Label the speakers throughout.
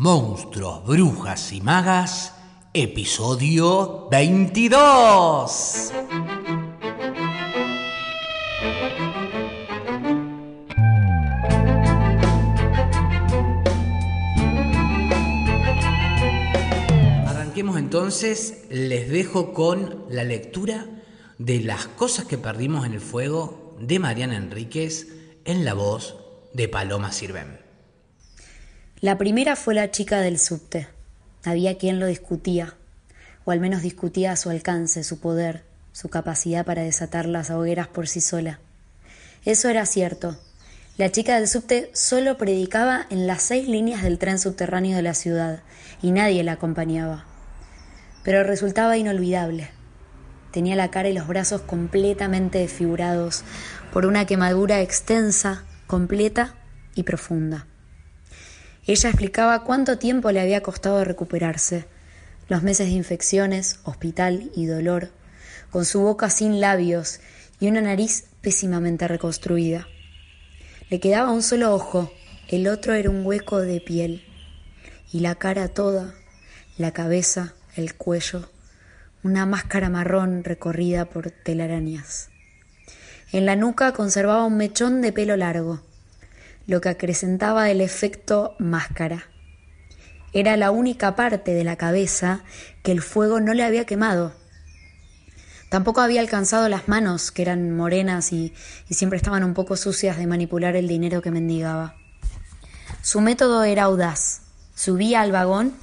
Speaker 1: Monstruos, Brujas y Magas, episodio 22. Arranquemos entonces, les dejo con la lectura de Las cosas que perdimos en el fuego de Mariana Enríquez en la voz de Paloma Sirven.
Speaker 2: La primera fue la chica del subte. Había quien lo discutía, o al menos discutía a su alcance, su poder, su capacidad para desatar las hogueras por sí sola. Eso era cierto. La chica del subte solo predicaba en las seis líneas del tren subterráneo de la ciudad, y nadie la acompañaba. Pero resultaba inolvidable. Tenía la cara y los brazos completamente desfigurados por una quemadura extensa, completa y profunda. Ella explicaba cuánto tiempo le había costado recuperarse, los meses de infecciones, hospital y dolor, con su boca sin labios y una nariz pésimamente reconstruida. Le quedaba un solo ojo, el otro era un hueco de piel, y la cara toda, la cabeza, el cuello, una máscara marrón recorrida por telarañas. En la nuca conservaba un mechón de pelo largo, lo que acrecentaba el efecto máscara. Era la única parte de la cabeza que el fuego no le había quemado. Tampoco había alcanzado las manos, que eran morenas y, y, siempre estaban un poco sucias de manipular el dinero que mendigaba. Su método era audaz. Subía al vagón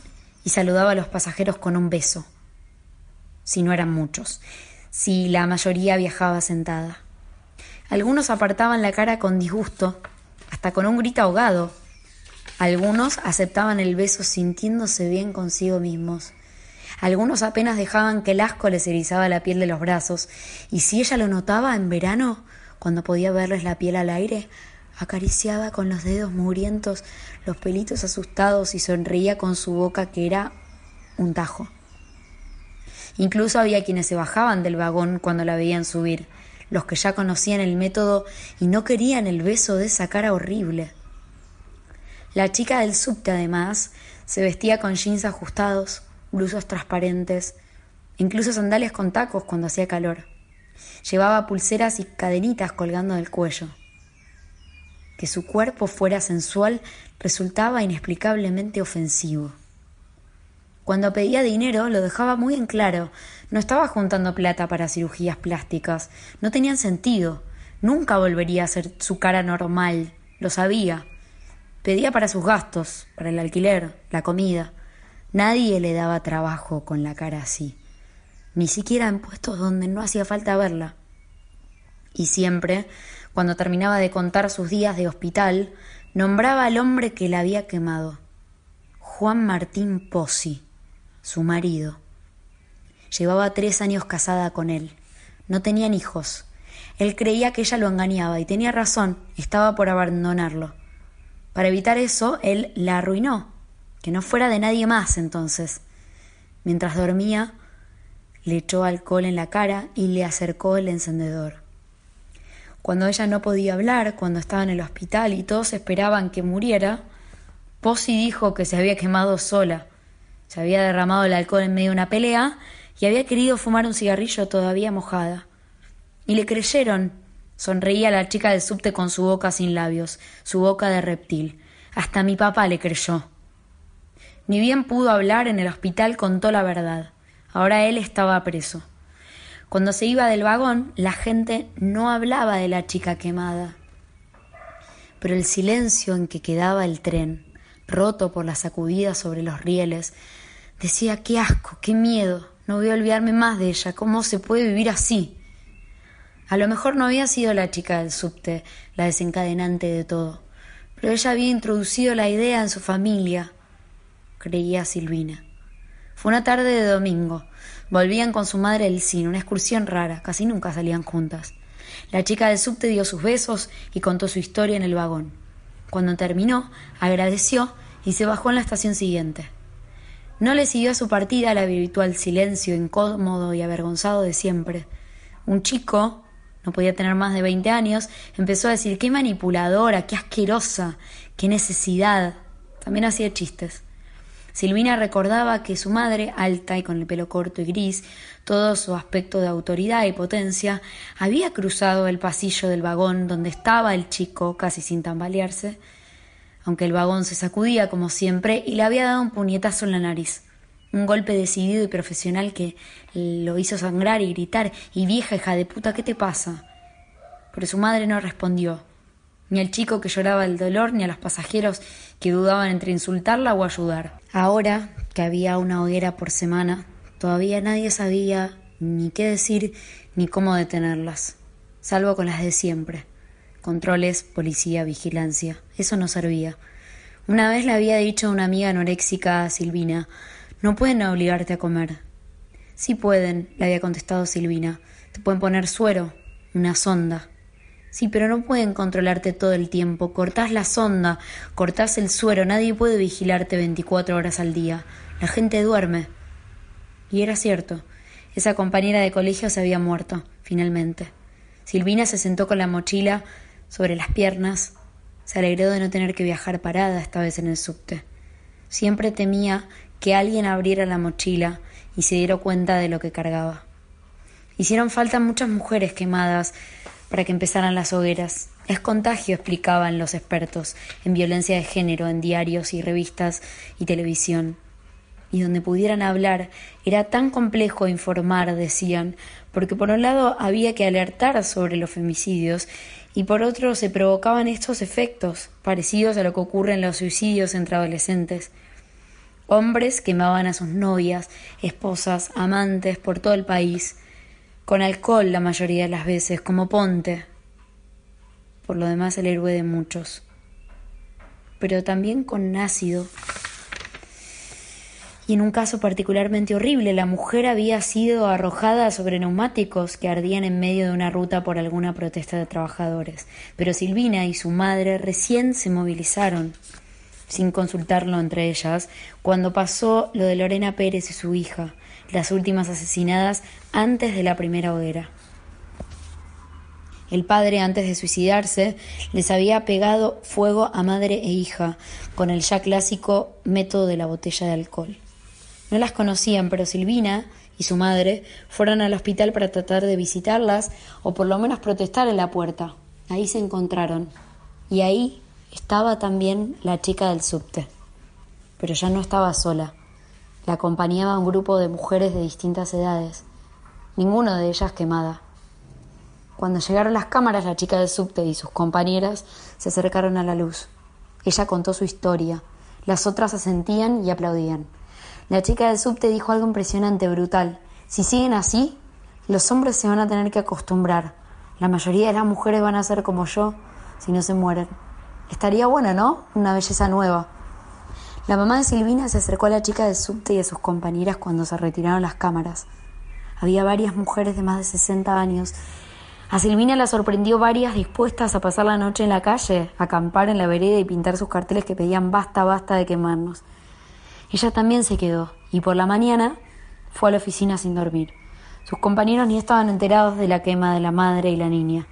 Speaker 2: y saludaba a los pasajeros con un beso, si no eran muchos, si la mayoría viajaba sentada. Algunos apartaban la cara con disgusto hasta con un grito ahogado. Algunos aceptaban el beso sintiéndose bien consigo mismos. Algunos apenas dejaban que el asco les erizaba la piel de los brazos, y si ella lo notaba en verano, cuando podía verles la piel al aire, acariciaba con los dedos mugrientos los pelitos asustados y sonreía con su boca que era un tajo. Incluso había quienes se bajaban del vagón cuando la veían subir, los que ya conocían el método y no querían el beso de esa cara horrible. La chica del subte, además, se vestía con jeans ajustados, blusos transparentes, incluso sandalias con tacos cuando hacía calor. Llevaba pulseras y cadenitas colgando del cuello. Que su cuerpo fuera sensual resultaba inexplicablemente ofensivo. Cuando pedía dinero lo dejaba muy en claro. No estaba juntando plata para cirugías plásticas. No tenían sentido. Nunca volvería a ser su cara normal. Lo sabía. Pedía para sus gastos, para el alquiler, la comida. Nadie le daba trabajo con la cara así. Ni siquiera en puestos donde no hacía falta verla. Y siempre, cuando terminaba de contar sus días de hospital, nombraba al hombre que la había quemado. Juan Martín Pozzi su marido. Llevaba tres años casada con él. No tenían hijos. Él creía que ella lo engañaba y tenía razón, estaba por abandonarlo. Para evitar eso, él la arruinó, que no fuera de nadie más entonces. Mientras dormía, le echó alcohol en la cara y le acercó el encendedor. Cuando ella no podía hablar, cuando estaba en el hospital y todos esperaban que muriera, Posy dijo que se había quemado sola se había derramado el alcohol en medio de una pelea y había querido fumar un cigarrillo todavía mojada. Y le creyeron. Sonreía la chica del subte con su boca sin labios, su boca de reptil. Hasta mi papá le creyó. Ni bien pudo hablar en el hospital contó la verdad. Ahora él estaba preso. Cuando se iba del vagón, la gente no hablaba de la chica quemada. Pero el silencio en que quedaba el tren, roto por las sacudidas sobre los rieles, decía qué asco, qué miedo, no voy a olvidarme más de ella, cómo se puede vivir así. A lo mejor no había sido la chica del subte la desencadenante de todo, pero ella había introducido la idea en su familia, creía Silvina. Fue una tarde de domingo. Volvían con su madre del cine, una excursión rara, casi nunca salían juntas. La chica del subte dio sus besos y contó su historia en el vagón. Cuando terminó, agradeció y se bajó en la estación siguiente. No le siguió a su partida el habitual silencio incómodo y avergonzado de siempre. Un chico, no podía tener más de veinte años, empezó a decir qué manipuladora, qué asquerosa, qué necesidad. También hacía chistes. Silvina recordaba que su madre, alta y con el pelo corto y gris, todo su aspecto de autoridad y potencia, había cruzado el pasillo del vagón donde estaba el chico casi sin tambalearse, aunque el vagón se sacudía como siempre y le había dado un puñetazo en la nariz. Un golpe decidido y profesional que lo hizo sangrar y gritar, y vieja hija de puta, ¿qué te pasa? Pero su madre no respondió, ni al chico que lloraba el dolor, ni a los pasajeros que dudaban entre insultarla o ayudar. Ahora que había una hoguera por semana, todavía nadie sabía ni qué decir ni cómo detenerlas, salvo con las de siempre. Controles, policía, vigilancia. Eso no servía. Una vez le había dicho a una amiga anoréxica Silvina, no pueden obligarte a comer. Sí pueden, le había contestado Silvina. Te pueden poner suero, una sonda. Sí, pero no pueden controlarte todo el tiempo. Cortás la sonda, cortás el suero, nadie puede vigilarte 24 horas al día. La gente duerme. Y era cierto. Esa compañera de colegio se había muerto, finalmente. Silvina se sentó con la mochila sobre las piernas. Se alegró de no tener que viajar parada esta vez en el subte. Siempre temía que alguien abriera la mochila y se diera cuenta de lo que cargaba. Hicieron falta muchas mujeres quemadas para que empezaran las hogueras. Es contagio, explicaban los expertos en violencia de género en diarios y revistas y televisión. Y donde pudieran hablar era tan complejo informar, decían, porque por un lado había que alertar sobre los femicidios y por otro se provocaban estos efectos, parecidos a lo que ocurre en los suicidios entre adolescentes. Hombres quemaban a sus novias, esposas, amantes por todo el país, con alcohol la mayoría de las veces, como Ponte. Por lo demás, el héroe de muchos. Pero también con ácido. Y en un caso particularmente horrible, la mujer había sido arrojada sobre neumáticos que ardían en medio de una ruta por alguna protesta de trabajadores. Pero Silvina y su madre recién se movilizaron, sin consultarlo entre ellas, cuando pasó lo de Lorena Pérez y su hija, las últimas asesinadas antes de la primera hoguera. El padre, antes de suicidarse, les había pegado fuego a madre e hija con el ya clásico método de la botella de alcohol. No las conocían, pero Silvina y su madre fueron al hospital para tratar de visitarlas o por lo menos protestar en la puerta. Ahí se encontraron. Y ahí estaba también la chica del subte. Pero ya no estaba sola. La acompañaba un grupo de mujeres de distintas edades, ninguna de ellas quemada. Cuando llegaron las cámaras, la chica del subte y sus compañeras se acercaron a la luz. Ella contó su historia. Las otras asentían y aplaudían. La chica del subte dijo algo impresionante, brutal. Si siguen así, los hombres se van a tener que acostumbrar. La mayoría de las mujeres van a ser como yo si no se mueren. Estaría bueno, ¿no? Una belleza nueva. La mamá de Silvina se acercó a la chica del subte y a sus compañeras cuando se retiraron las cámaras. Había varias mujeres de más de 60 años. A Silvina la sorprendió varias dispuestas a pasar la noche en la calle, acampar en la vereda y pintar sus carteles que pedían basta, basta de quemarnos. Ella también se quedó y por la mañana fue a la oficina sin dormir. Sus compañeros ni estaban enterados de la quema de la madre y la niña.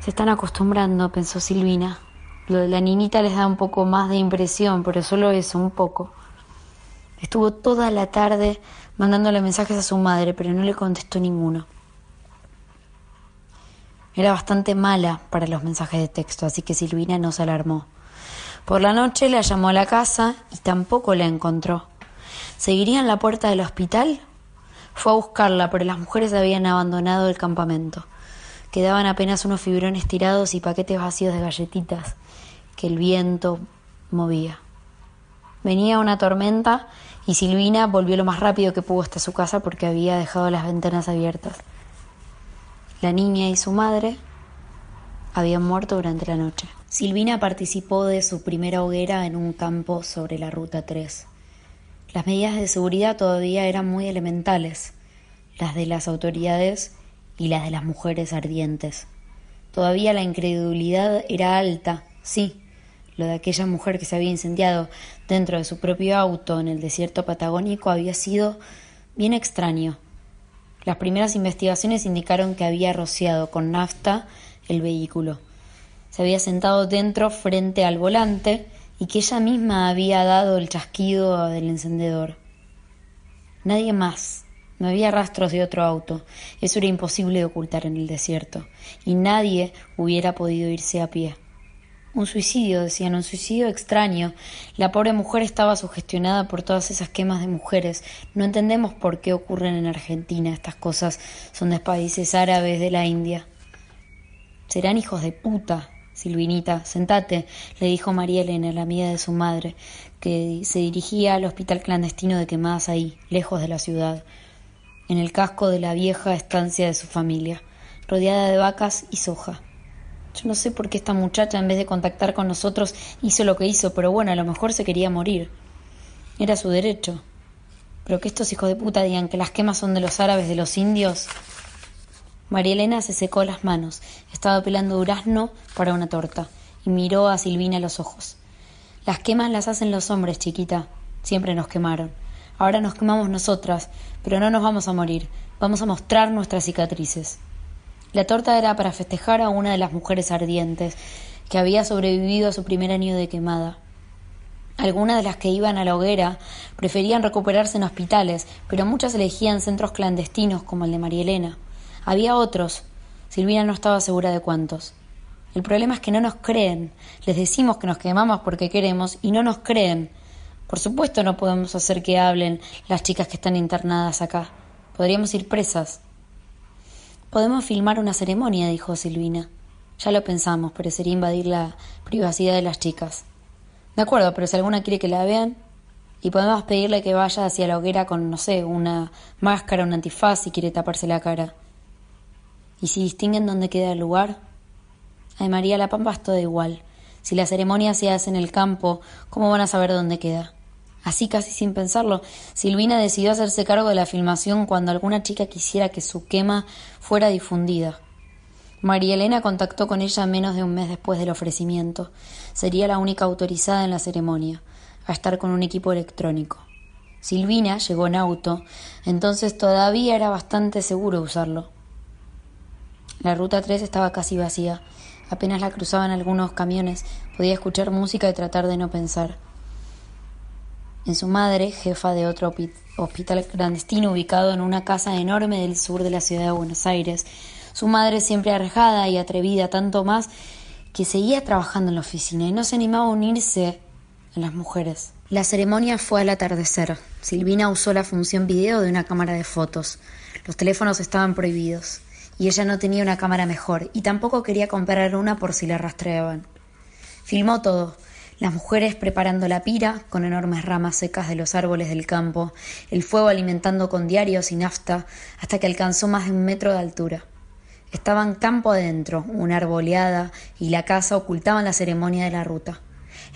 Speaker 2: Se están acostumbrando, pensó Silvina. Lo de la niñita les da un poco más de impresión, pero solo eso, un poco. Estuvo toda la tarde mandándole mensajes a su madre, pero no le contestó ninguno. Era bastante mala para los mensajes de texto, así que Silvina no se alarmó. Por la noche la llamó a la casa y tampoco la encontró. ¿Seguiría en la puerta del hospital? Fue a buscarla, pero las mujeres habían abandonado el campamento. Quedaban apenas unos fibrones tirados y paquetes vacíos de galletitas que el viento movía. Venía una tormenta y Silvina volvió lo más rápido que pudo hasta su casa porque había dejado las ventanas abiertas. La niña y su madre habían muerto durante la noche. Silvina participó de su primera hoguera en un campo sobre la Ruta 3. Las medidas de seguridad todavía eran muy elementales, las de las autoridades y las de las mujeres ardientes. Todavía la incredulidad era alta, sí, lo de aquella mujer que se había incendiado dentro de su propio auto en el desierto patagónico había sido bien extraño. Las primeras investigaciones indicaron que había rociado con nafta el vehículo. Se había sentado dentro frente al volante y que ella misma había dado el chasquido del encendedor. Nadie más. No había rastros de otro auto. Eso era imposible de ocultar en el desierto. Y nadie hubiera podido irse a pie. Un suicidio, decían, un suicidio extraño. La pobre mujer estaba sugestionada por todas esas quemas de mujeres. No entendemos por qué ocurren en Argentina estas cosas. Son de países árabes de la India. Serán hijos de puta, Silvinita, sentate, le dijo María Elena, la amiga de su madre, que se dirigía al hospital clandestino de Quemadas ahí, lejos de la ciudad, en el casco de la vieja estancia de su familia, rodeada de vacas y soja. Yo no sé por qué esta muchacha, en vez de contactar con nosotros, hizo lo que hizo, pero bueno, a lo mejor se quería morir. Era su derecho. Pero que estos hijos de puta digan que las quemas son de los árabes, de los indios. María Elena se secó las manos. Estaba pelando durazno para una torta y miró a Silvina a los ojos. Las quemas las hacen los hombres, chiquita. Siempre nos quemaron. Ahora nos quemamos nosotras, pero no nos vamos a morir. Vamos a mostrar nuestras cicatrices. La torta era para festejar a una de las mujeres ardientes, que había sobrevivido a su primer año de quemada. Algunas de las que iban a la hoguera preferían recuperarse en hospitales, pero muchas elegían centros clandestinos como el de María Elena. Había otros. Silvina no estaba segura de cuántos. El problema es que no nos creen. Les decimos que nos quemamos porque queremos y no nos creen. Por supuesto no podemos hacer que hablen las chicas que están internadas acá. Podríamos ir presas. Podemos filmar una ceremonia, dijo Silvina. Ya lo pensamos, pero sería invadir la privacidad de las chicas. De acuerdo, pero si alguna quiere que la vean, y podemos pedirle que vaya hacia la hoguera con, no sé, una máscara, un antifaz si quiere taparse la cara. ¿Y si distinguen dónde queda el lugar? Ay, María, la Pampa es todo igual. Si la ceremonia se hace en el campo, ¿cómo van a saber dónde queda? Así casi sin pensarlo, Silvina decidió hacerse cargo de la filmación cuando alguna chica quisiera que su quema fuera difundida. María Elena contactó con ella menos de un mes después del ofrecimiento. Sería la única autorizada en la ceremonia, a estar con un equipo electrónico. Silvina llegó en auto, entonces todavía era bastante seguro usarlo. La ruta 3 estaba casi vacía. Apenas la cruzaban algunos camiones, podía escuchar música y tratar de no pensar en su madre, jefa de otro hospital clandestino ubicado en una casa enorme del sur de la ciudad de Buenos Aires. Su madre siempre arrejada y atrevida, tanto más que seguía trabajando en la oficina y no se animaba a unirse a las mujeres. La ceremonia fue al atardecer. Silvina usó la función video de una cámara de fotos. Los teléfonos estaban prohibidos y ella no tenía una cámara mejor y tampoco quería comprar una por si la rastreaban. Filmó todo, las mujeres preparando la pira con enormes ramas secas de los árboles del campo, el fuego alimentando con diarios y nafta hasta que alcanzó más de un metro de altura. Estaban campo adentro, una arboleada y la casa ocultaban la ceremonia de la ruta.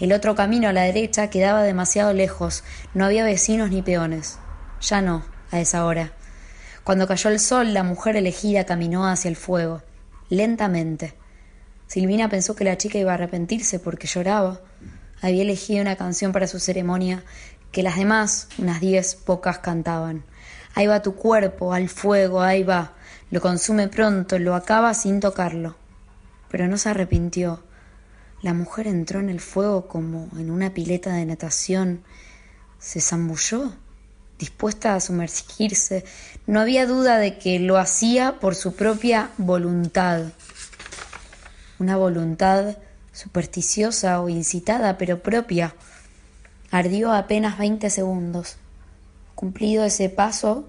Speaker 2: El otro camino a la derecha quedaba demasiado lejos, no había vecinos ni peones. Ya no, a esa hora. Cuando cayó el sol, la mujer elegida caminó hacia el fuego, lentamente. Silvina pensó que la chica iba a arrepentirse porque lloraba, había elegido una canción para su ceremonia que las demás, unas diez pocas, cantaban. Ahí va tu cuerpo, al fuego, ahí va. Lo consume pronto, lo acaba sin tocarlo. Pero no se arrepintió. La mujer entró en el fuego como en una pileta de natación. Se zambulló, dispuesta a sumergirse. No había duda de que lo hacía por su propia voluntad. Una voluntad supersticiosa o incitada, pero propia. Ardió apenas veinte segundos. Cumplido ese paso,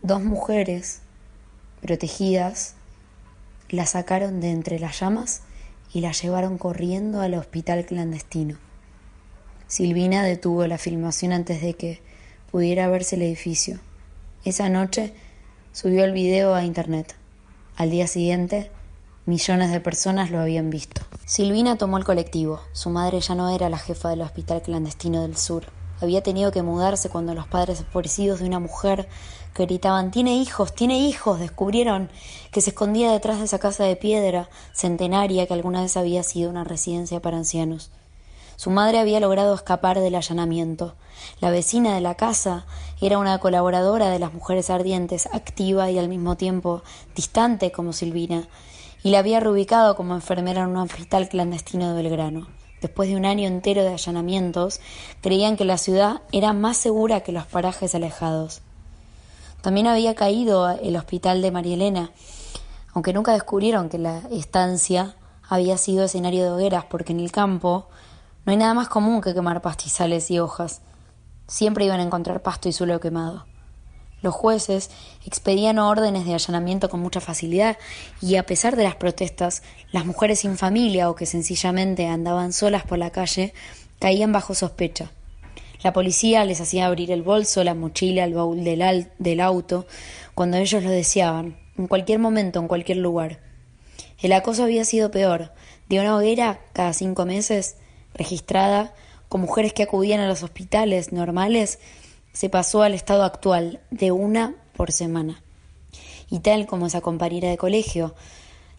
Speaker 2: dos mujeres, protegidas, la sacaron de entre las llamas y la llevaron corriendo al hospital clandestino. Silvina detuvo la filmación antes de que pudiera verse el edificio. Esa noche subió el video a internet. Al día siguiente, Millones de personas lo habían visto. Silvina tomó el colectivo. Su madre ya no era la jefa del hospital clandestino del sur. Había tenido que mudarse cuando los padres desaparecidos de una mujer que gritaban Tiene hijos, tiene hijos, descubrieron que se escondía detrás de esa casa de piedra centenaria que alguna vez había sido una residencia para ancianos. Su madre había logrado escapar del allanamiento. La vecina de la casa era una colaboradora de las mujeres ardientes, activa y al mismo tiempo distante como Silvina, y la había reubicado como enfermera en un hospital clandestino de Belgrano.
Speaker 3: después de un año entero de allanamientos, creían que la ciudad era más segura que los parajes alejados. También había caído el hospital de María Elena, aunque nunca descubrieron que la estancia había sido escenario de hogueras, porque en el campo no hay nada más común que quemar pastizales y hojas. Siempre iban a encontrar pasto y suelo quemado. Los jueces expedían órdenes de allanamiento con mucha facilidad y a pesar de las protestas, las mujeres sin familia o que sencillamente andaban solas por la calle caían bajo sospecha. La policía les hacía abrir el bolso, la mochila, el baúl del, del auto, cuando ellos lo deseaban, en cualquier momento, en cualquier lugar. El acoso había sido peor. De una hoguera cada cinco meses, registrada, con mujeres que acudían a los hospitales normales, se pasó al estado actual de una por semana. Y tal como esa compañera de colegio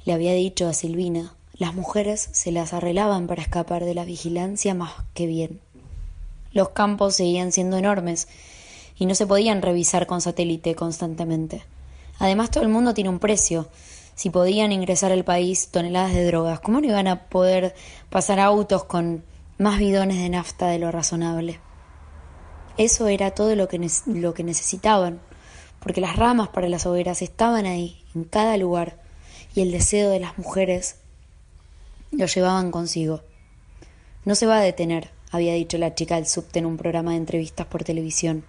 Speaker 3: le había dicho a Silvina, las mujeres se las arreglaban para escapar de la vigilancia más que bien. Los campos seguían siendo enormes y no se podían revisar con satélite constantemente. Además, todo el mundo tiene un precio. Si podían ingresar al país toneladas de drogas, ¿cómo no iban a poder pasar autos con más bidones de nafta de lo razonable? Eso era todo lo que, lo que necesitaban, porque las ramas para las hogueras estaban ahí, en cada lugar, y el deseo de las mujeres lo llevaban consigo. No se va a detener, había dicho la chica del subte en un programa de entrevistas por televisión.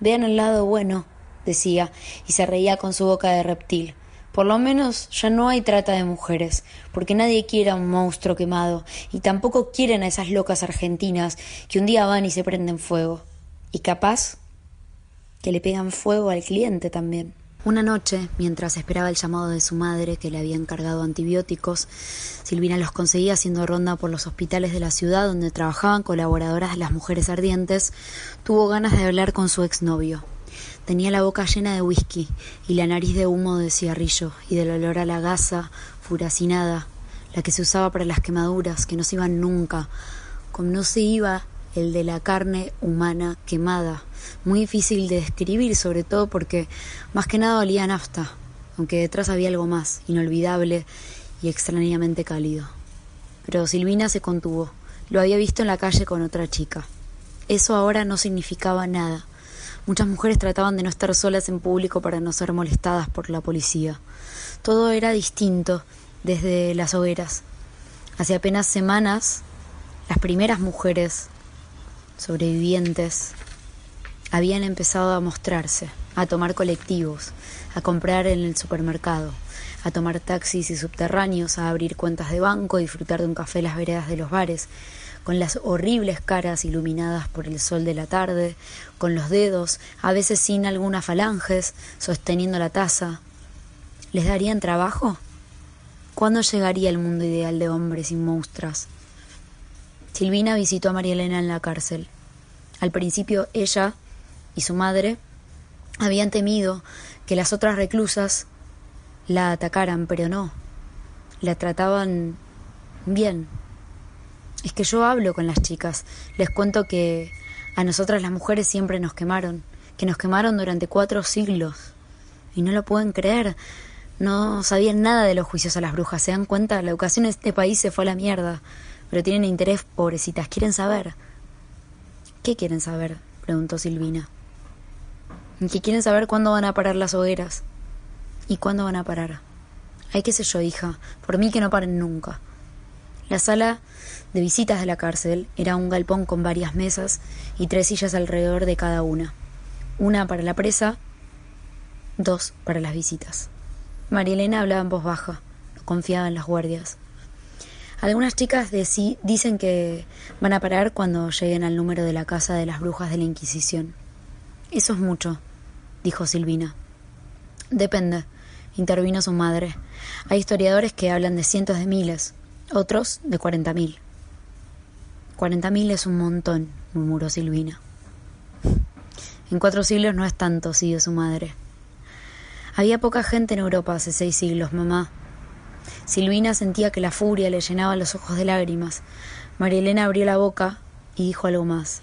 Speaker 3: Vean el lado bueno, decía, y se reía con su boca de reptil. Por lo menos ya no hay trata de mujeres, porque nadie quiere a un monstruo quemado, y tampoco quieren a esas locas argentinas que un día van y se prenden fuego y capaz que le pegan fuego al cliente también. Una noche, mientras esperaba el llamado de su madre, que le había encargado antibióticos, Silvina los conseguía haciendo ronda por los hospitales de la ciudad donde trabajaban colaboradoras de las mujeres ardientes, tuvo ganas de hablar con su exnovio. Tenía la boca llena de whisky y la nariz de humo de cigarrillo y del olor a la gasa furacinada, la que se usaba para las quemaduras, que no se iban nunca, como no se iba el de la carne humana quemada. Muy difícil de describir, sobre todo porque más que nada olía nafta, aunque detrás había algo más, inolvidable y extrañamente cálido. Pero Silvina se contuvo. Lo había visto en la calle con otra chica. Eso ahora no significaba nada. Muchas mujeres trataban de no estar solas en público para no ser molestadas por la policía. Todo era distinto desde las hogueras. Hace apenas semanas, las primeras mujeres sobrevivientes habían empezado a mostrarse, a tomar colectivos, a comprar en el supermercado, a tomar taxis y subterráneos, a abrir cuentas de banco, a disfrutar de un café en las veredas de los bares, con las horribles caras iluminadas por el sol de la tarde, con los dedos, a veces sin algunas falanges, sosteniendo la taza. ¿Les darían trabajo? ¿Cuándo llegaría el mundo ideal de hombres y monstruos? Silvina visitó a María Elena en la cárcel. Al principio ella y su madre habían temido que las otras reclusas la atacaran, pero no. La trataban bien. Es que yo hablo con las chicas, les cuento que a nosotras las mujeres siempre nos quemaron, que nos quemaron durante cuatro siglos. Y no lo pueden creer. No sabían nada de los juicios a las brujas. ¿Se dan cuenta? La educación en este país se fue a la mierda pero tienen interés, pobrecitas, quieren saber. ¿Qué quieren saber? preguntó Silvina. Que quieren saber cuándo van a parar las hogueras. ¿Y cuándo van a parar? Ay, qué sé yo, hija, por mí que no paren nunca. La sala de visitas de la cárcel era un galpón con varias mesas y tres sillas alrededor de cada una. Una para la presa, dos para las visitas. María Elena hablaba en voz baja, no confiaba en las guardias. Algunas chicas dicen que van a parar cuando lleguen al número de la casa de las brujas de la Inquisición. Eso es mucho, dijo Silvina. Depende, intervino su madre. Hay historiadores que hablan de cientos de miles, otros de cuarenta mil. Cuarenta mil es un montón, murmuró Silvina. En cuatro siglos no es tanto, siguió su madre. Había poca gente en Europa hace seis siglos, mamá, Silvina sentía que la furia le llenaba los ojos de lágrimas. María Elena abrió la boca y dijo algo más.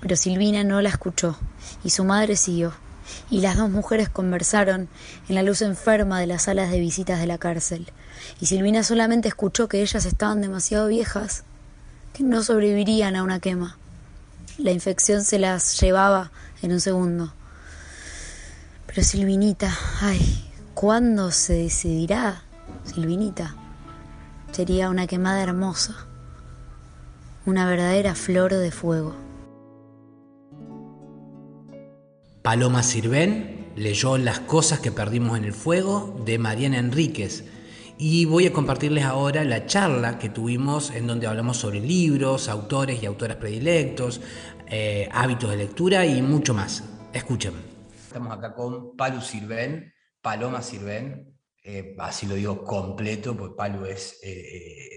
Speaker 3: Pero Silvina no la escuchó, y su madre siguió, y las dos mujeres conversaron en la luz enferma de las salas de visitas de la cárcel, y Silvina solamente escuchó que ellas estaban demasiado viejas, que no sobrevivirían a una quema. La infección se las llevaba en un segundo. Pero Silvinita, ay, ¿cuándo se decidirá, Silvinita? Sería una quemada hermosa, una verdadera flor de fuego.
Speaker 1: Paloma Sirven leyó Las cosas que perdimos en el fuego de Mariana Enríquez y voy a compartirles ahora la charla que tuvimos en donde hablamos sobre libros, autores y autoras predilectos, eh, hábitos de lectura y mucho más. Escuchen. Estamos acá con Palu Sirven, Paloma Sirven, eh, así lo digo completo, pues Palu es eh,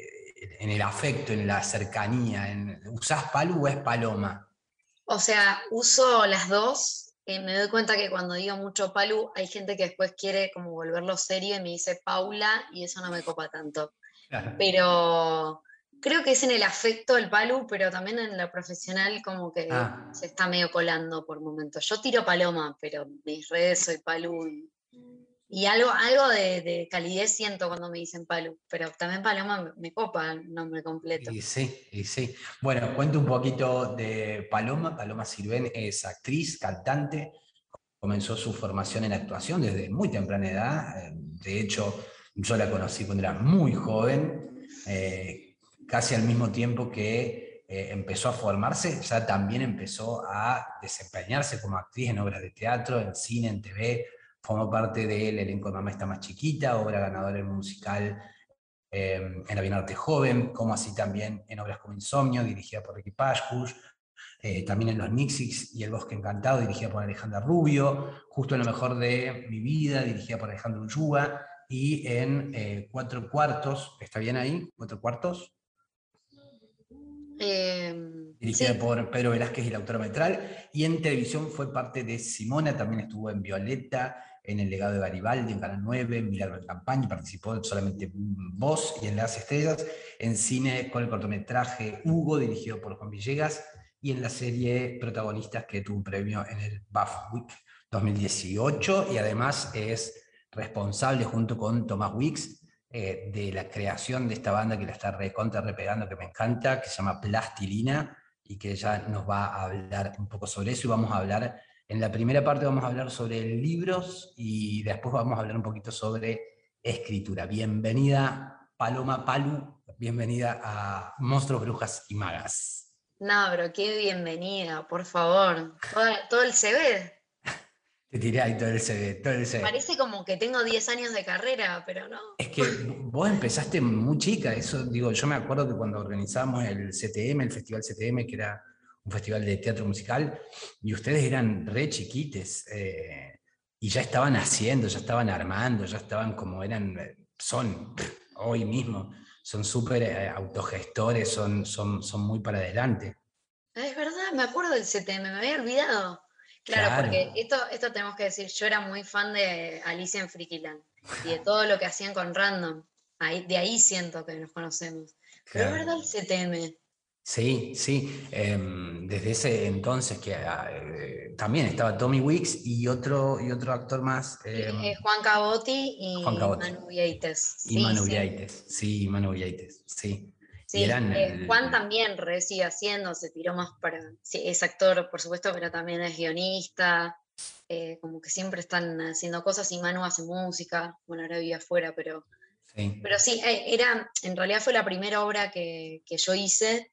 Speaker 1: en el afecto, en la cercanía. En, ¿Usás Palu o es Paloma?
Speaker 2: O sea, uso las dos, eh, me doy cuenta que cuando digo mucho Palu, hay gente que después quiere como volverlo serio y me dice Paula, y eso no me copa tanto. Pero creo que es en el afecto el Palu, pero también en lo profesional como que ah. se está medio colando por momentos. Yo tiro paloma, pero mis redes soy Palu y algo, algo de, calidez siento cuando me dicen Palu, pero también Paloma me, copa el nombre completo.
Speaker 1: Y sí, y sí. Bueno, cuento un poquito de Paloma. Paloma Sirven es actriz, cantante, comenzó su formación en actuación desde muy temprana edad. Eh, de hecho, yo la conocí cuando era muy joven, eh, casi al mismo tiempo que eh, empezó a formarse, ya también empezó a desempeñarse como actriz en obras de teatro, en cine, en TV formó parte del elenco de Mamá está más chiquita, obra ganadora en musical eh, en la Bienarte Joven, como así también en obras como Insomnio, dirigida por Ricky Pashkush, eh, también en Los Nixix y El Bosque Encantado, dirigida por Alejandra Rubio, justo en Lo Mejor de Mi Vida, dirigida por Alejandro Ulluga, y en eh, Cuatro Cuartos, ¿está bien ahí? ¿Cuatro Cuartos? dirigida por Pedro Velázquez y la autora Metral, y en televisión fue parte de Simona, también estuvo en Violeta, en El legado de Garibaldi, en Canal 9, en Milagro de Campaña, participó solamente Voz y en Las Estrellas, en cine con el cortometraje Hugo, dirigido por Juan Villegas, y en la serie Protagonistas que tuvo un premio en el BAF Week 2018, y además es responsable junto con Tomás Wicks eh, de la creación de esta banda que la está recontra repegando, que me encanta, que se llama Plastilina, y que ya nos va a hablar un poco sobre eso, y vamos a hablar en la primera parte vamos a hablar sobre libros y después vamos a hablar un poquito sobre escritura. Bienvenida, Paloma Palu, bienvenida a Monstruos, Brujas y Magas.
Speaker 2: No, pero qué bienvenida, por favor. Todo, el CV.
Speaker 1: Te tiré ahí todo el CV, todo el CV.
Speaker 2: Parece como que tengo 10 años de carrera, pero no.
Speaker 1: Es que vos empezaste muy chica, eso digo, yo me acuerdo que cuando organizamos el CTM, el Festival CTM, que era un festival de teatro musical, y ustedes eran re chiquites, eh, y ya estaban haciendo, ya estaban armando, ya estaban como eran, eh, son hoy mismo, son súper eh, autogestores, son, son, son muy para adelante.
Speaker 2: Ah, es verdad, me acuerdo del CTM, me había olvidado. Claro, porque esto, esto tenemos que decir, yo era muy fan de Alicia en Frikiland y de todo lo que hacían con Random. Ahí, de ahí siento que nos conocemos. Pero es verdad el CTM.
Speaker 1: Sí, sí. Em, desde ese entonces que ah, eh, también estaba Tommy Wicks y otro, y otro actor más.
Speaker 2: Em, eh, Juan Cabotti y Manu Vieites.
Speaker 1: Y Manu Vieites, sí, Manu Vieites, sí.
Speaker 2: Sí, eh, Juan también re sigue haciendo, se tiró más para. Sí, es actor, por supuesto, pero también es guionista. como que siempre están haciendo cosas y Manu hace música. Bueno, ahora vive afuera, pero. Sí. Pero sí, era, en realidad fue la primera obra que, que yo hice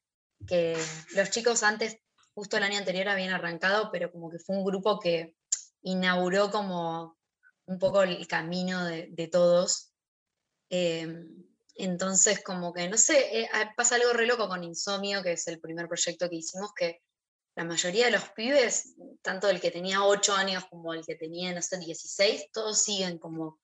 Speaker 2: que los chicos antes, justo el año anterior, habían arrancado, pero como que fue un grupo que inauguró como un poco el camino de, todos. Em, entonces, como que, no sé, eh, ah, pasa algo re loco con Insomnio, que es el primer proyecto que hicimos, que la mayoría de los pibes, tanto el que tenía 8 años como el que tenía, no sé, 16, todos siguen como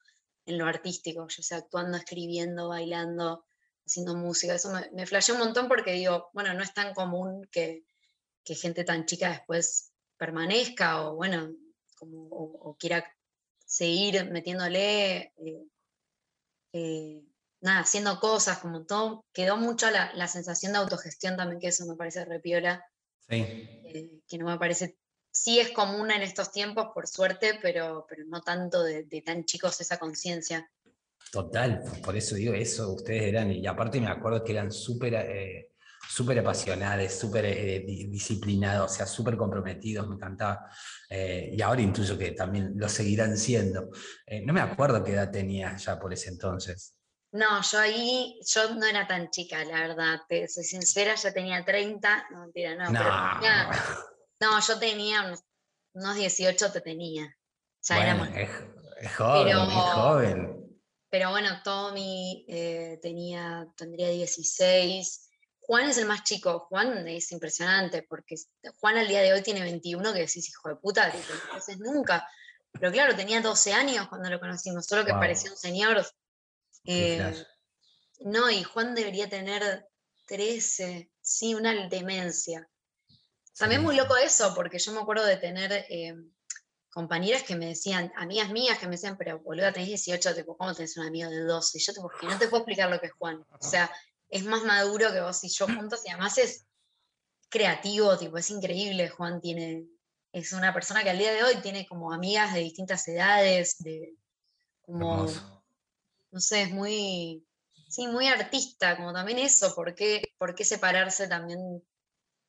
Speaker 2: en lo artístico, ya sea actuando, escribiendo, bailando, haciendo música. Eso me, me flasheó un montón porque digo, bueno, no es tan común que, gente tan chica después permanezca o, bueno, como, o, quiera seguir metiéndole, eh, eh, nada, haciendo cosas, como todo. Quedó mucho la, sensación de autogestión también, que eso me parece repiola. Sí. Eh, que no me parece sí es común en estos tiempos, por suerte, pero, pero no tanto de tan chicos esa conciencia.
Speaker 1: Total, por eso digo eso, ustedes eran, y aparte me acuerdo que eran súper eh, súper apasionados, súper eh, disciplinados, o sea, súper comprometidos, me encantaba. Eh, y ahora incluso que también lo seguirán siendo. No me acuerdo qué edad tenía ya por ese entonces.
Speaker 2: No, yo ahí, yo no era tan chica, la verdad, te soy sincera, ya tenía 30, no mentira, no, no. no, yo tenía unos, 18 te tenía. Ya era
Speaker 1: es, joven, es joven.
Speaker 2: Pero bueno, Tommy eh, tenía, tendría 16. Juan es el más chico. Juan es impresionante porque Juan al día de hoy tiene 21, que decís, hijo de puta, entonces nunca. Pero claro, tenía 12 años cuando lo conocimos, solo que parecía un señor. Eh, no, y Juan debería tener 13, sí, una demencia. También muy loco eso, porque yo me acuerdo de tener eh, compañeras que me decían, amigas mías que me decían, pero boluda, tenés 18, tipo, ¿cómo tenés un amigo de 12? Y yo tipo, que no te puedo explicar lo que es Juan. O sea, es más maduro que vos y yo juntos y además es creativo, tipo, es increíble. Juan tiene, es una persona que al día de hoy tiene como amigas de distintas edades, de como, no sé, es muy, sí, muy artista, como también eso, ¿por qué, por qué separarse también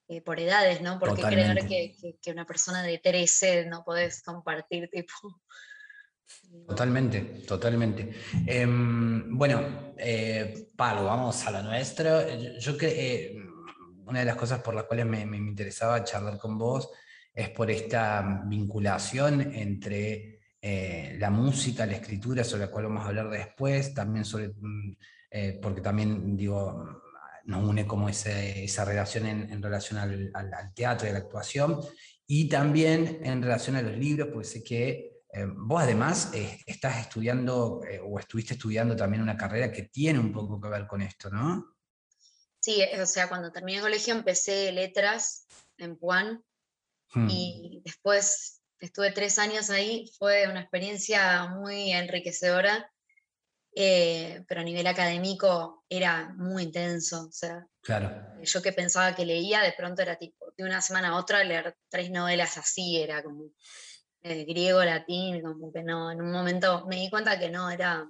Speaker 2: eh, por edades, ¿no? ¿Por qué creer que, una persona de 13 no podés compartir tipo?
Speaker 1: Totalmente, totalmente. Em, bueno, eh, Pablo, vamos a lo nuestro. Yo, creo que eh, una de las cosas por las cuales me, interesaba charlar con vos es por esta vinculación entre la música, la escritura, sobre la cual vamos a hablar después, también sobre, mm, porque también digo, nos une como esa relación en, relación al, teatro y a la actuación, y también en relación a los libros, porque sé que eh, vos además eh, estás estudiando eh, o estuviste estudiando también una carrera que tiene un poco que ver con esto, ¿no?
Speaker 2: Sí, o sea, cuando terminé el colegio empecé letras en Puan hmm. y después estuve tres años ahí, fue una experiencia muy enriquecedora eh, pero a nivel académico era muy intenso. O sea,
Speaker 1: claro.
Speaker 2: yo que pensaba que leía, de pronto era tipo, de una semana a otra leer tres novelas así, era como eh, griego, latín, como que no, en un momento me di cuenta que no, era,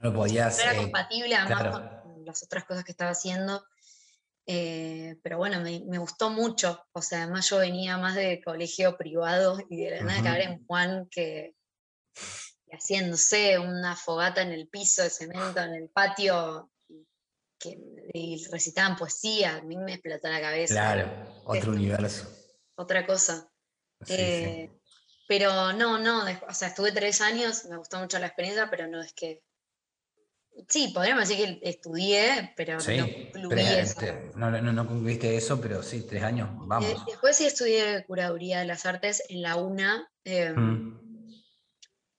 Speaker 1: no podías,
Speaker 2: era eh, compatible además con las otras cosas que estaba haciendo. pero bueno, me, me, gustó mucho. O sea, además yo venía más de colegio privado y de la nada caer en Juan que haciéndose una fogata en el piso de cemento, en el patio, que, y recitaban poesía, a mí me explotó la cabeza.
Speaker 1: Claro, otro universo.
Speaker 2: Otra cosa. Eh, pero no, no, o sea, estuve tres años, me gustó mucho la experiencia, pero no es que... Sí, podríamos decir que estudié, pero no concluí eso.
Speaker 1: Este, no, no, concluiste eso, pero sí, tres años, vamos. Eh,
Speaker 2: después sí estudié curaduría de las artes en la UNA. Eh, mm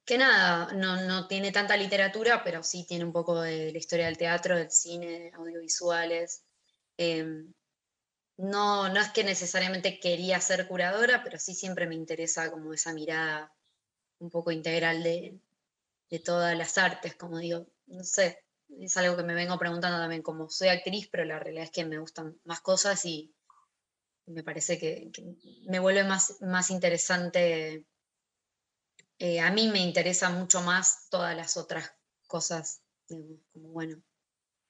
Speaker 2: que nada, no, tiene tanta literatura, pero sí tiene un poco de la historia del teatro, del cine, audiovisuales. Em, no, no es que necesariamente quería ser curadora, pero sí siempre me interesa como esa mirada un poco integral de, todas las artes, como digo, no sé, es algo que me vengo preguntando también, como soy actriz, pero la realidad es que me gustan más cosas y me parece que, me vuelve más, más interesante eh, a mí me interesa mucho más todas las otras cosas, como bueno,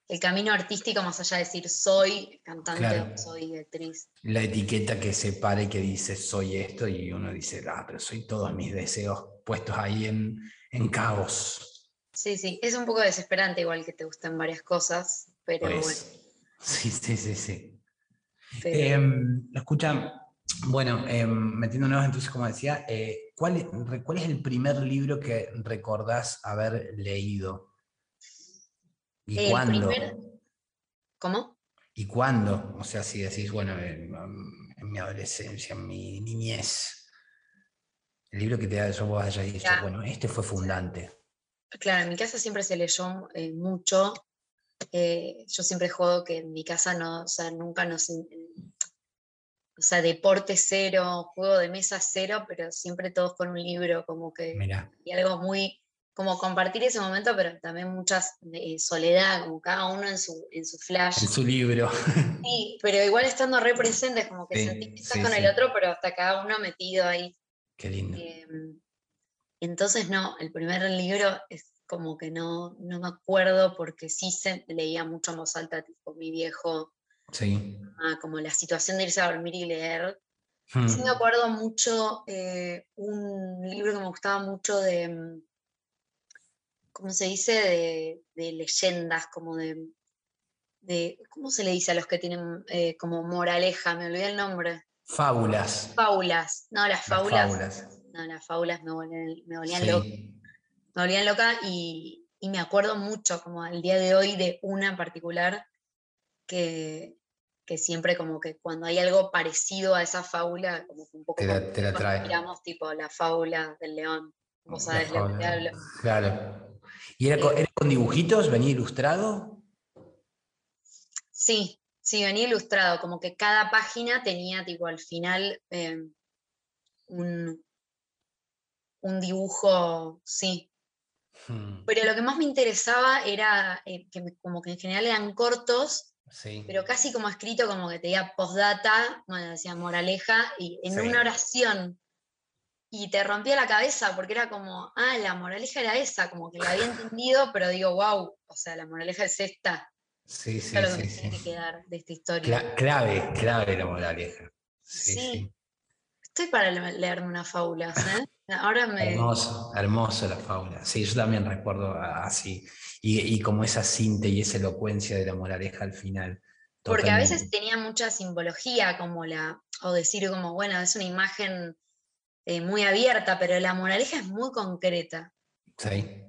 Speaker 2: el camino artístico más allá de decir soy cantante o soy actriz.
Speaker 1: La etiqueta que separa y que dice soy esto y uno dice, ah, pero soy todos mis deseos puestos ahí en, en cabos.
Speaker 2: Sí, sí, es un poco desesperante igual que te gusten varias cosas, pero pues, bueno.
Speaker 1: Sí, sí, sí, sí. Em, escucha, bueno, em, metiéndonos entonces, como decía, eh, ¿cuál, es el primer libro que recordás haber leído? ¿Y cuándo?
Speaker 2: ¿Cómo?
Speaker 1: ¿Y cuándo? O sea, si decís, bueno, en, mi adolescencia, en mi niñez, el libro que te da eso vos hayas dicho, bueno, este fue fundante.
Speaker 2: Claro, en mi casa siempre se leyó eh, mucho. Eh, yo siempre juego que en mi casa no, o sea, nunca nos o sea, deporte cero, juego de mesa cero, pero siempre todos con un libro, como que y algo muy, como compartir ese momento, pero también muchas de soledad, como cada uno en su, en su flash.
Speaker 1: En su libro.
Speaker 2: Sí, pero igual estando re presentes, como que sentís que estás con el otro, pero hasta cada uno metido ahí.
Speaker 1: Qué lindo.
Speaker 2: Em, entonces, no, el primer libro es como que no, no me acuerdo porque sí se leía mucho en voz alta, tipo mi viejo
Speaker 1: Sí.
Speaker 2: Ah, como la situación de irse a dormir y leer.
Speaker 1: Hmm.
Speaker 2: Sí me acuerdo mucho eh, un libro que me gustaba mucho de, mm, ¿cómo se dice? De, de leyendas, como de, de, ¿cómo se le dice a los que tienen eh, como moraleja? Me olvidé el nombre.
Speaker 1: Fábulas.
Speaker 2: Fábulas. No, las
Speaker 1: Las
Speaker 2: fábulas.
Speaker 1: fábulas.
Speaker 2: No, las fábulas me volvían, me volvían
Speaker 1: Sí.
Speaker 2: loca. Me volvían loca y, y me acuerdo mucho, como al día de hoy, de una en particular que, que siempre como que cuando hay algo parecido a esa fábula, como que un poco
Speaker 1: Te la-
Speaker 2: como
Speaker 1: te la
Speaker 2: nos
Speaker 1: trae.
Speaker 2: inspiramos, tipo la fábula del león. Vos sabés lo que te hablo.
Speaker 1: Claro. ¿Y era con, era con dibujitos? ¿Venía ilustrado?
Speaker 2: Sí, sí, venía ilustrado, como que cada página tenía tipo al final eh, un, un dibujo, sí.
Speaker 1: Hmm,
Speaker 2: Pero lo que más me interesaba era eh, que me- como que en general eran cortos,
Speaker 1: Sí.
Speaker 2: pero casi como escrito, como que te diga postdata, bueno, decía moraleja, y en
Speaker 1: Sí.
Speaker 2: una oración. Y te rompía la cabeza porque era como, ah, la moraleja era esa, como que la había entendido, pero digo, wow, o sea, la moraleja es esta.
Speaker 1: Sí, sí,
Speaker 2: Esto es lo que
Speaker 1: sí,
Speaker 2: me tiene
Speaker 1: sí.
Speaker 2: que quedar de esta historia.
Speaker 1: Cla- clave, clave la moraleja. Sí.
Speaker 2: Estoy para le- leerme unas fábulas, ¿eh? Ahora me.
Speaker 1: Hermoso, hermoso la fábula. Sí, yo también recuerdo así. Y, y como esa cinta y esa elocuencia de la moraleja al final.
Speaker 2: Porque a veces tenía mucha simbología, como la. O decir como, bueno, es una imagen eh, muy abierta, pero la moraleja es muy concreta.
Speaker 1: Sí.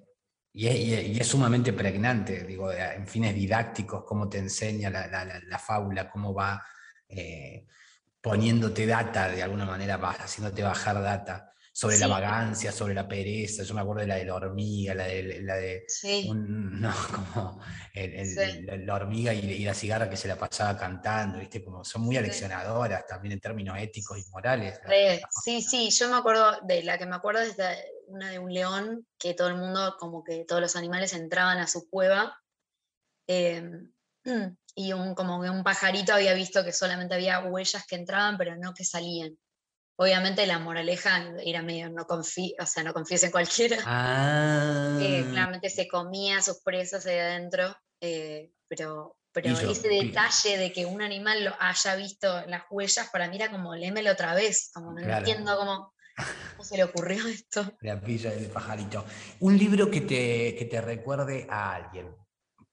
Speaker 1: Y es, y es- y es sumamente pregnante, digo, en fines didácticos, cómo te enseña la, la- la- la fábula, cómo va eh, poniéndote data, de alguna manera, haciéndote bajar data sobre la vagancia, sobre la pereza. Yo me acuerdo de la de la hormiga, la de, la de
Speaker 2: Sí.
Speaker 1: un- no, como el- el-
Speaker 2: Sí.
Speaker 1: la, la hormiga y, y la cigarra que se la pasaba cantando, ¿viste? Como son muy aleccionadoras también en términos éticos y morales.
Speaker 2: sí, sí, yo me acuerdo de la que me acuerdo es de una de un león, que todo el mundo, como que todos los animales entraban a su cueva, em, y un, como que un pajarito había visto que solamente había huellas que entraban, pero no que salían. Obviamente la moraleja era medio no confíe, o sea, no confíes en cualquiera.
Speaker 1: Ah,
Speaker 2: eh, claramente se comía sus presas ahí adentro, eh, pero, pero
Speaker 1: Pillo,
Speaker 2: ese detalle de que un animal lo haya visto las huellas, para mí era como, léemelo otra vez, como no
Speaker 1: Claro.
Speaker 2: entiendo cómo, cómo se le ocurrió esto.
Speaker 1: la pilla del pajarito. Un libro que te, que te recuerde a alguien,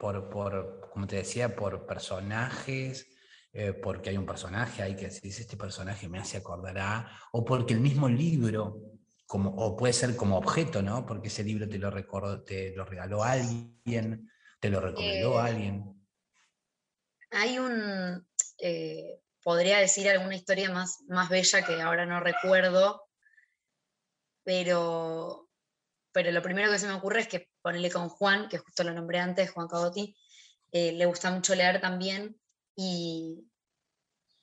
Speaker 1: por, por, como te decía, por personajes, eh, porque hay un personaje ahí que dice este personaje me hace acordar a, o porque el mismo libro, como, o puede ser como objeto, ¿no? Porque ese libro te lo, recordó, te lo regaló alguien, te lo recomendó
Speaker 2: Eh,
Speaker 1: alguien.
Speaker 2: Hay un, eh, podría decir alguna historia más, más bella que ahora no recuerdo, pero, pero lo primero que se me ocurre es que ponerle con Juan, que justo lo nombré antes, Juan Cabotti, eh, le gusta mucho leer también, y,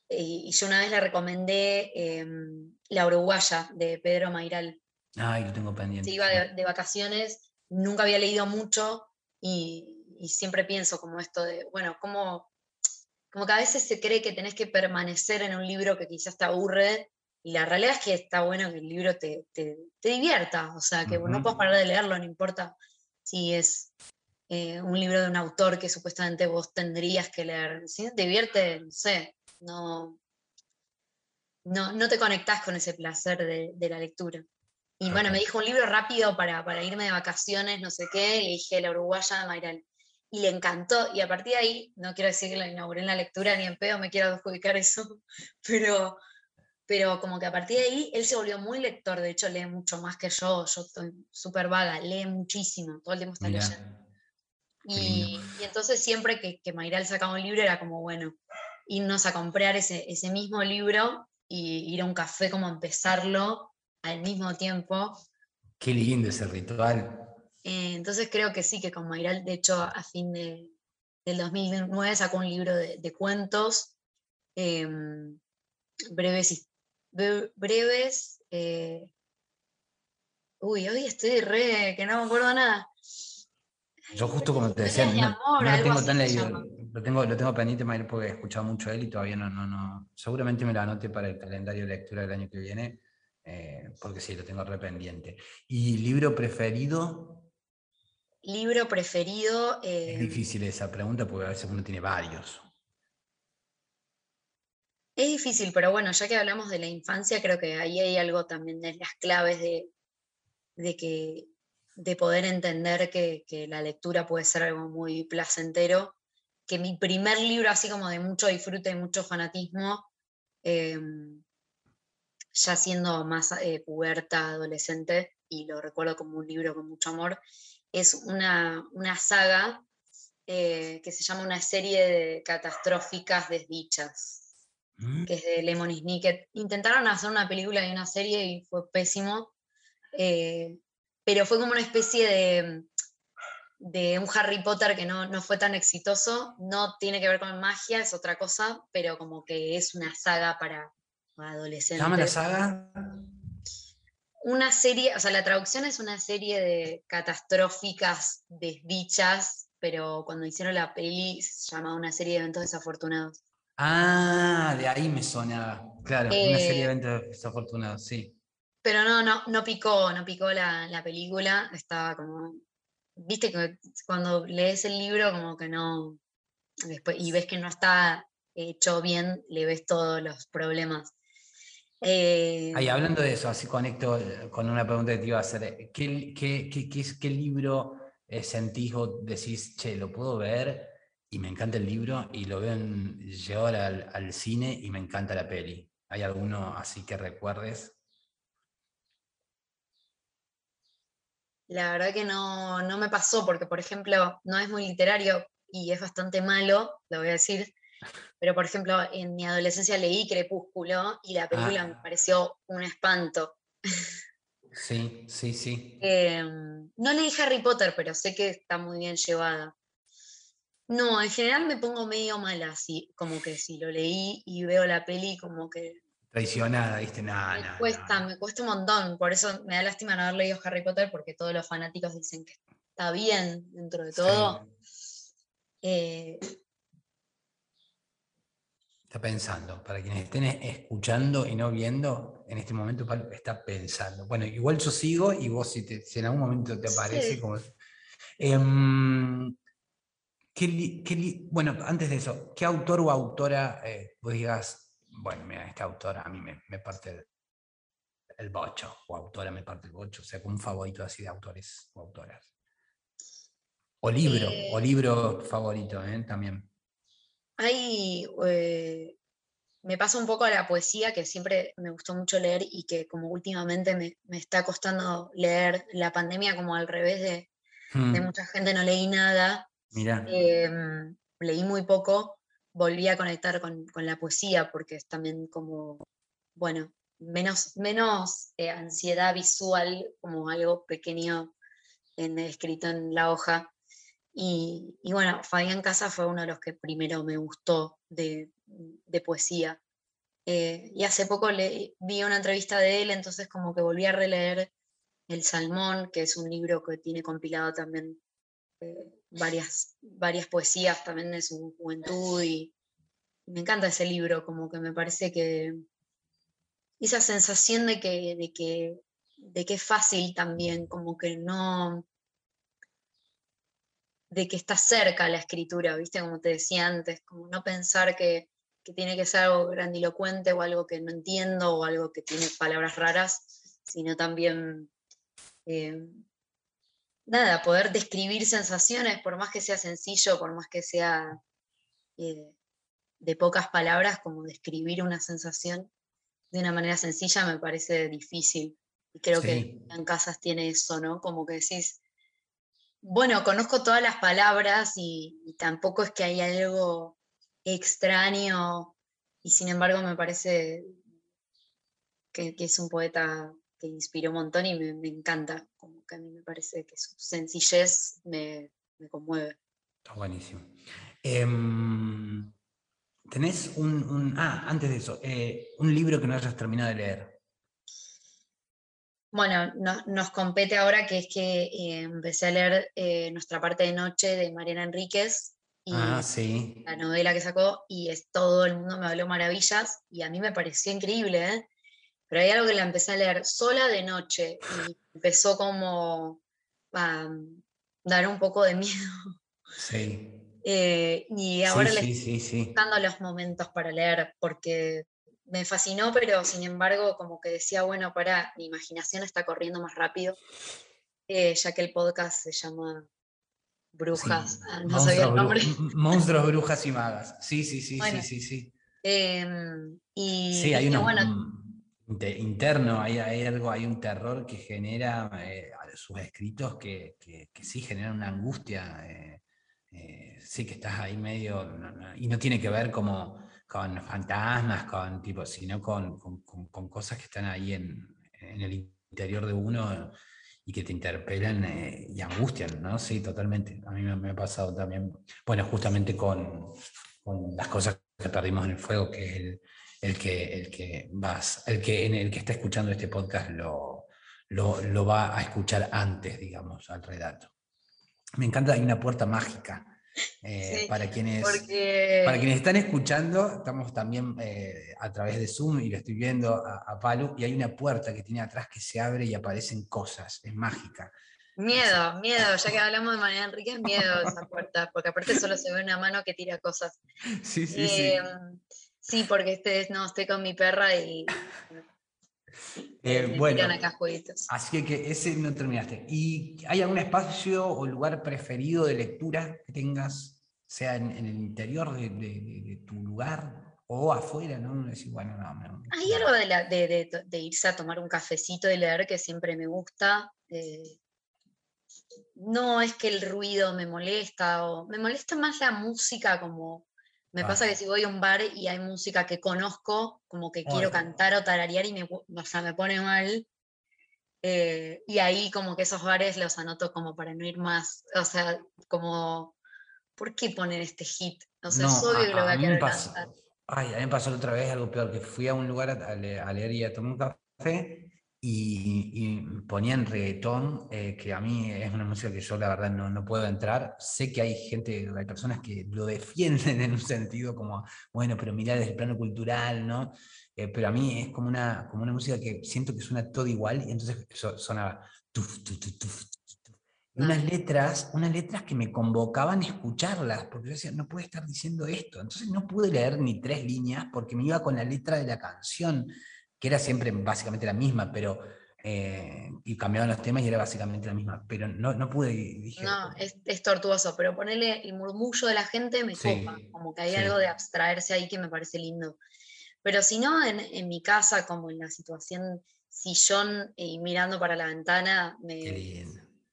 Speaker 2: y- y yo una vez le recomendé em, La Uruguaya de Pedro Mairal.
Speaker 1: Ay, lo tengo pendiente.
Speaker 2: Se iba de, de vacaciones, nunca había leído mucho y, y siempre pienso como esto de, bueno, como, como que a veces se cree que tenés que permanecer en un libro que quizás te aburre y la realidad es que está bueno que el libro te, te- te divierta, o sea, que no puedes parar de leerlo, no importa si es eh, un libro de un autor que supuestamente vos tendrías que leer. Si no te divierte, no sé, no, no, no te conectás con ese placer de, de la lectura. Y bueno, me dijo un libro rápido para, para irme de vacaciones, no sé qué, le dije La Uruguaya de Mayral. Y le encantó, y a partir de ahí, no quiero decir que lo inauguré en la lectura, ni en pedo me quiero adjudicar eso, pero, pero como que a partir de ahí él se volvió muy lector, de hecho lee mucho más que yo, yo estoy súper vaga, lee muchísimo, todo el tiempo está
Speaker 1: Mirá,
Speaker 2: leyendo. Y, y entonces siempre que, que Mayral sacaba un libro era como, bueno, irnos a comprar ese, ese mismo libro y ir a un café como empezarlo al mismo tiempo.
Speaker 1: Qué lindo ese ritual.
Speaker 2: Eh, entonces creo que sí, que con Mayral, de hecho, a fin de, del 2009 sacó un libro de, de cuentos em, breves, breves eh, uy, hoy estoy re, que no me acuerdo nada.
Speaker 1: Yo justo como te decía, no,
Speaker 2: amor,
Speaker 1: no lo tengo tan leído. Lo tengo, lo tengo pendiente porque he escuchado mucho a él y todavía no, no, no. Seguramente me lo anote para el calendario de lectura del año que viene, eh, porque sí, lo tengo re pendiente. ¿Y libro preferido?
Speaker 2: Libro preferido.
Speaker 1: Es
Speaker 2: em,
Speaker 1: difícil esa pregunta porque a veces uno tiene varios.
Speaker 2: Es difícil, pero bueno, ya que hablamos de la infancia, creo que ahí hay algo también de las claves de, que de poder entender que, la lectura puede ser algo muy placentero, que mi primer libro, así como de mucho disfrute y mucho fanatismo, em, ya siendo más eh, puberta, adolescente, y lo recuerdo como un libro con mucho amor, es una, saga eh, que se llama Una serie de catastróficas desdichas. Que es de Lemon Snicket. Intentaron hacer una película y una serie y fue pésimo. Eh, pero fue como una especie de, de un Harry Potter que no, fue tan exitoso, no tiene que ver con magia, es otra cosa, pero como que es una saga para, adolescentes.
Speaker 1: ¿Llama la saga?
Speaker 2: Una serie, o sea, la traducción es una serie de catastróficas desdichas, pero cuando hicieron la peli se llamaba una serie de eventos desafortunados.
Speaker 1: Ah, de ahí me sonaba. Claro, una serie de eh, eventos desafortunados, sí.
Speaker 2: Pero no, no, no picó, no picó la, película, estaba como, viste que cuando lees el libro como que no, después, y ves que no está hecho bien, le ves todos los problemas.
Speaker 1: Eh, Ahí, hablando de eso, así conecto eh, con una pregunta que te iba a hacer. ¿Qué, qué, qué, qué libro eh, sentís o decís, che, lo puedo ver y me encanta el libro y lo veo en, llevar al, al cine y me encanta la peli? ¿Hay alguno así que recuerdes?
Speaker 2: la verdad que no, me pasó, porque por ejemplo, no es muy literario y es bastante malo, lo voy a decir, pero por ejemplo, en mi adolescencia leí Crepúsculo y la película me ah. pareció un espanto.
Speaker 1: Sí, sí, sí.
Speaker 2: Em, no leí Harry Potter, pero sé que está muy bien llevada. No, en general me pongo medio mala, así, como que si lo leí y veo la peli, como que
Speaker 1: traicionada, ¿viste? Nada,
Speaker 2: me cuesta, me cuesta un montón. Por eso me da lástima no haber leído Harry Potter, porque todos los fanáticos dicen que está bien dentro de todo. Eh,
Speaker 1: está pensando, para quienes estén escuchando y no viendo, en este momento está pensando. Bueno, igual yo sigo y vos si, en algún momento te aparece como... Em, bueno, antes de eso, ¿qué autor o autora eh, vos digas, bueno, mira, esta autora a mí me, parte el bocho, o autora me parte el bocho, o sea, un favorito así de autores o autoras. O libro, o eh, libro favorito ¿eh? también.
Speaker 2: Hay, eh, me pasa un poco a la poesía, que siempre me gustó mucho leer y que como últimamente me, está costando leer la pandemia como al revés de, hmm. mucha gente, no leí nada. Em, leí muy poco volví a conectar con, la poesía, porque es también como, bueno, menos, menos eh, ansiedad visual, como algo pequeño escrito en la hoja. Y, bueno, Fabián Casa fue uno de los que primero me gustó de, poesía. Eh, y hace poco le, vi una entrevista de él, entonces como que volví a releer El Salmón, que es un libro que tiene compilado también eh, varias, varias poesías también de su juventud y me encanta ese libro, como que me parece que esa sensación de que, de que, de que es fácil también, como que no, de que está cerca la escritura, ¿viste? Como te decía antes, como no pensar que, tiene que ser algo grandilocuente o algo que no entiendo o algo que tiene palabras raras, sino también eh, nada, poder describir sensaciones, por más que sea sencillo, por más que sea eh, de pocas palabras, como describir una sensación de una manera sencilla me parece difícil. Y creo que en casas tiene eso, ¿no? Como que decís, bueno, conozco todas las palabras y, tampoco es que hay algo extraño, y sin embargo me parece que es un poeta que inspiró un montón y me, encanta, como que a mí me parece que su sencillez me, conmueve.
Speaker 1: Está buenísimo. Em, ¿Tenés un, Ah, antes de eso, eh, un libro que no hayas terminado de leer?
Speaker 2: Bueno, nos compete ahora que es que eh, empecé a leer eh, Nuestra parte de noche de Mariana Enríquez.
Speaker 1: Y ah, sí.
Speaker 2: La novela que sacó, y es todo el mundo me habló maravillas, y a mí me pareció increíble, ¿eh? Pero hay algo que la empecé a leer sola de noche y empezó como a dar un poco de miedo.
Speaker 1: Sí.
Speaker 2: Eh, y ahora le estoy buscando los momentos para leer, porque me fascinó, pero sin embargo, como que decía, bueno, para, mi imaginación está corriendo más rápido, eh, ya que el podcast se llama Brujas, ah, no sabía el nombre.
Speaker 1: Monstruos, brujas y magas. Sí, sí, sí, sí, sí, sí.
Speaker 2: Em, y,
Speaker 1: sí, hay interno, hay, algo, hay un terror que genera eh, sus escritos que, que, sí generan una angustia. Eh, eh, sí que estás ahí medio, y no tiene que ver como con fantasmas, con tipo, sino con, con, cosas que están ahí en, en, el interior de uno y que te interpelan y angustian, ¿no? Sí, totalmente. A mí me, ha pasado también, bueno, justamente con, con, las cosas que perdimos en el fuego, que es el, el que, el que vas, el que, en el que está escuchando este podcast lo, lo, lo va a escuchar antes, digamos, al relato. Me encanta, hay una puerta mágica. Eh, para, quienes, para quienes están escuchando, estamos también eh, a través de Zoom y lo estoy viendo a, a Palo, y hay una puerta que tiene atrás que se abre y aparecen cosas, es mágica.
Speaker 2: Miedo, miedo, ya que hablamos de María Enrique, es miedo esa puerta, porque aparte solo se ve una mano que tira cosas.
Speaker 1: Sí, sí, sí.
Speaker 2: Sí, porque este, no, estoy con mi perra y
Speaker 1: eh, bueno, así que ese no terminaste. ¿Y hay algún espacio o lugar preferido de lectura que tengas, sea en, el interior de, tu lugar o afuera? ¿no? bueno, no,
Speaker 2: Hay algo de, irse a tomar un cafecito y leer que siempre me gusta. Eh, no es que el ruido me molesta, o me molesta más la música como me pasa que si voy a un bar y hay música que conozco, como que quiero cantar o tararear y me, o sea, me pone mal. Eh, y ahí como que esos bares los anoto como para no ir más. O sea, como, ¿por qué poner este hit? O sea, es obvio que lo voy a, querer cantar.
Speaker 1: Ay, a mí me pasó otra vez algo peor, que fui a un lugar a, leer y a tomar un café y, ponían reggaetón, eh, que a mí es una música que yo la verdad no, no, puedo entrar. Sé que hay gente, hay personas que lo defienden en un sentido como, bueno, pero mirar desde el plano cultural, ¿no? Eh, pero a mí es como una, como una música que siento que suena todo igual y entonces sonaba unas letras, unas letras que me convocaban a escucharlas, porque yo decía, no puede estar diciendo esto. Entonces no pude leer ni tres líneas porque me iba con la letra de la canción que era siempre básicamente la misma, pero eh, y cambiaban los temas y era básicamente la misma, pero no, no pude. Dije,
Speaker 2: no, es, tortuoso, pero ponerle el murmullo de la gente me copa, como que hay algo de abstraerse ahí que me parece lindo. Pero si no, en, mi casa, como en la situación sillón y mirando para la ventana, me,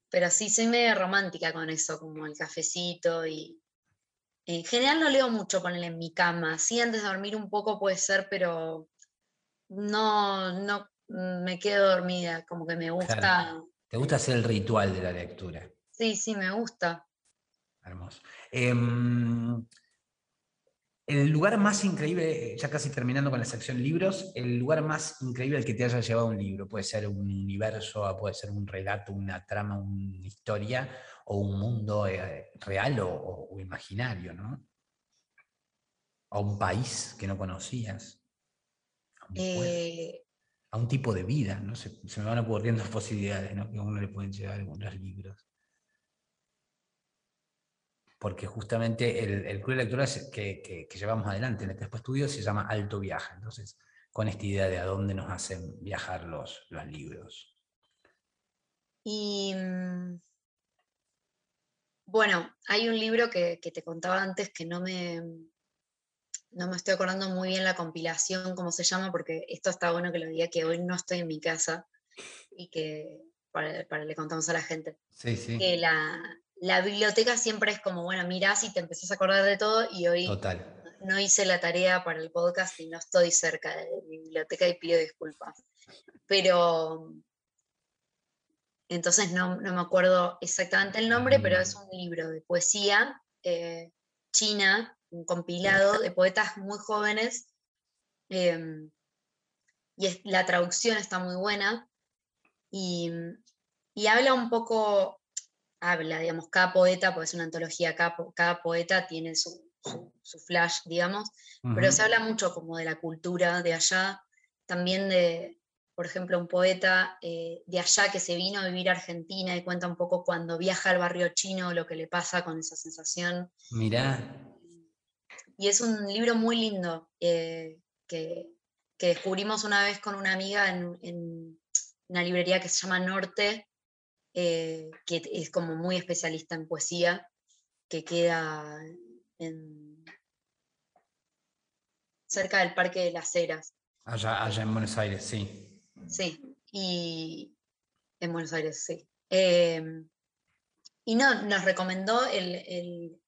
Speaker 2: pero sí soy medio romántica con eso, como el cafecito y. En general no leo mucho ponerle en mi cama, sí antes de dormir un poco puede ser, pero no, no mm, me quedo dormida, como que me gusta.
Speaker 1: ¿Te gusta hacer el ritual de la lectura?
Speaker 2: Sí, sí, me gusta.
Speaker 1: Hermoso. Em, el lugar más increíble, ya casi terminando con la sección libros, el lugar más increíble al que te haya llevado un libro, puede ser un universo, puede ser un relato, una trama, una historia o un mundo eh, real o, o, imaginario, ¿no? O un país que no conocías.
Speaker 2: Eh,
Speaker 1: a un tipo de vida, ¿no? Se, me van ocurriendo posibilidades ¿no? que a uno le pueden llevar algunos libros. Porque justamente el, el club electoral que, que, llevamos adelante en este estudio se llama Alto Viaje. Entonces, con esta idea de a dónde nos hacen viajar los, los libros.
Speaker 2: Y mm, bueno, hay un libro que, que, te contaba antes que no me, no me estoy acordando muy bien la compilación, cómo se llama, porque esto está bueno que lo diga que hoy no estoy en mi casa y que para, le contamos a la gente.
Speaker 1: Sí, sí.
Speaker 2: Que la, la, biblioteca siempre es como, bueno, mirás y te empezás a acordar de todo y hoy no hice la tarea para el podcast y no estoy cerca de mi biblioteca y pido disculpas. Pero entonces no, no me acuerdo exactamente el nombre, pero es un libro de poesía eh, china un compilado de poetas muy jóvenes. Em, y la traducción está muy buena. Y, habla un poco, habla, digamos, cada poeta, pues es una antología, cada, poeta tiene su, flash, digamos, pero se habla mucho como de la cultura de allá, también de, por ejemplo, un poeta eh, de allá que se vino a vivir a Argentina y cuenta un poco cuando viaja al barrio chino lo que le pasa con esa sensación.
Speaker 1: Mirá.
Speaker 2: Y es un libro muy lindo eh, que, descubrimos una vez con una amiga en, una librería que se llama Norte, eh, que es como muy especialista en poesía, que queda cerca del Parque de las Heras.
Speaker 1: Allá, allá en Buenos Aires, sí.
Speaker 2: Sí, y en Buenos Aires, sí. Em, y no, nos recomendó el,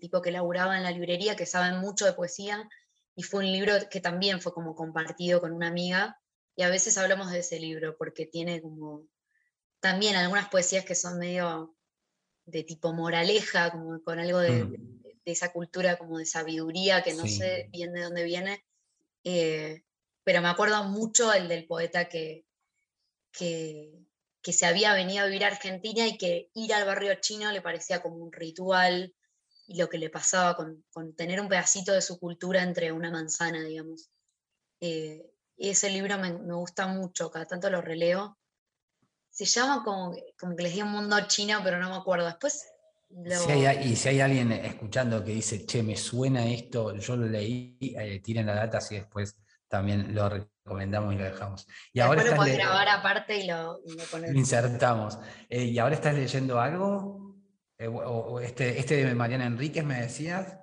Speaker 2: tipo que laburaba en la librería, que sabe mucho de poesía, y fue un libro que también fue como compartido con una amiga, y a veces hablamos de ese libro, porque tiene como también algunas poesías que son medio de tipo moraleja, como con algo de, mm. esa cultura como de sabiduría, que no sé bien de dónde viene. Eh, pero me acuerdo mucho el del poeta que, que, se había venido a vivir a Argentina y que ir al barrio chino le parecía como un ritual y lo que le pasaba con, tener un pedacito de su cultura entre una manzana, digamos. Eh, y ese libro me, gusta mucho, cada tanto lo releo. Se llama como, como que les di un mundo chino, pero no me acuerdo. Después
Speaker 1: y si hay alguien escuchando que dice, che, me suena esto, yo lo leí, eh, tiren la data así después también lo recomendamos y lo dejamos. Y
Speaker 2: ahora lo puedes grabar aparte y lo,
Speaker 1: insertamos. Eh, ¿Y ahora estás leyendo algo? Eh, este, este de Mariana Enríquez me decías?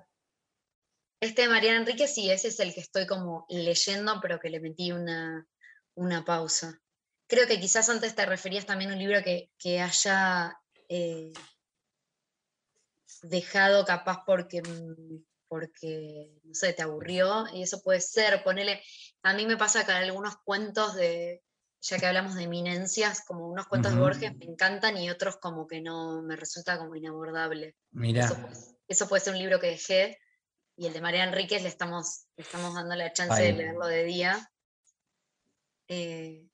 Speaker 2: Este de Mariana Enríquez sí, ese es el que estoy como leyendo, pero que le metí una, una pausa. Creo que quizás antes te referías también a un libro que, que haya eh, dejado capaz porque porque, no sé, te aburrió, y eso puede ser, ponele, a mí me pasa que algunos cuentos de, ya que hablamos de eminencias, como unos cuentos de Borges me encantan y otros como que no, me resulta como inabordable.
Speaker 1: Mira.
Speaker 2: Eso, puede ser un libro que dejé, y el de María Enríquez le estamos, estamos dando la chance de leerlo de día. Eh,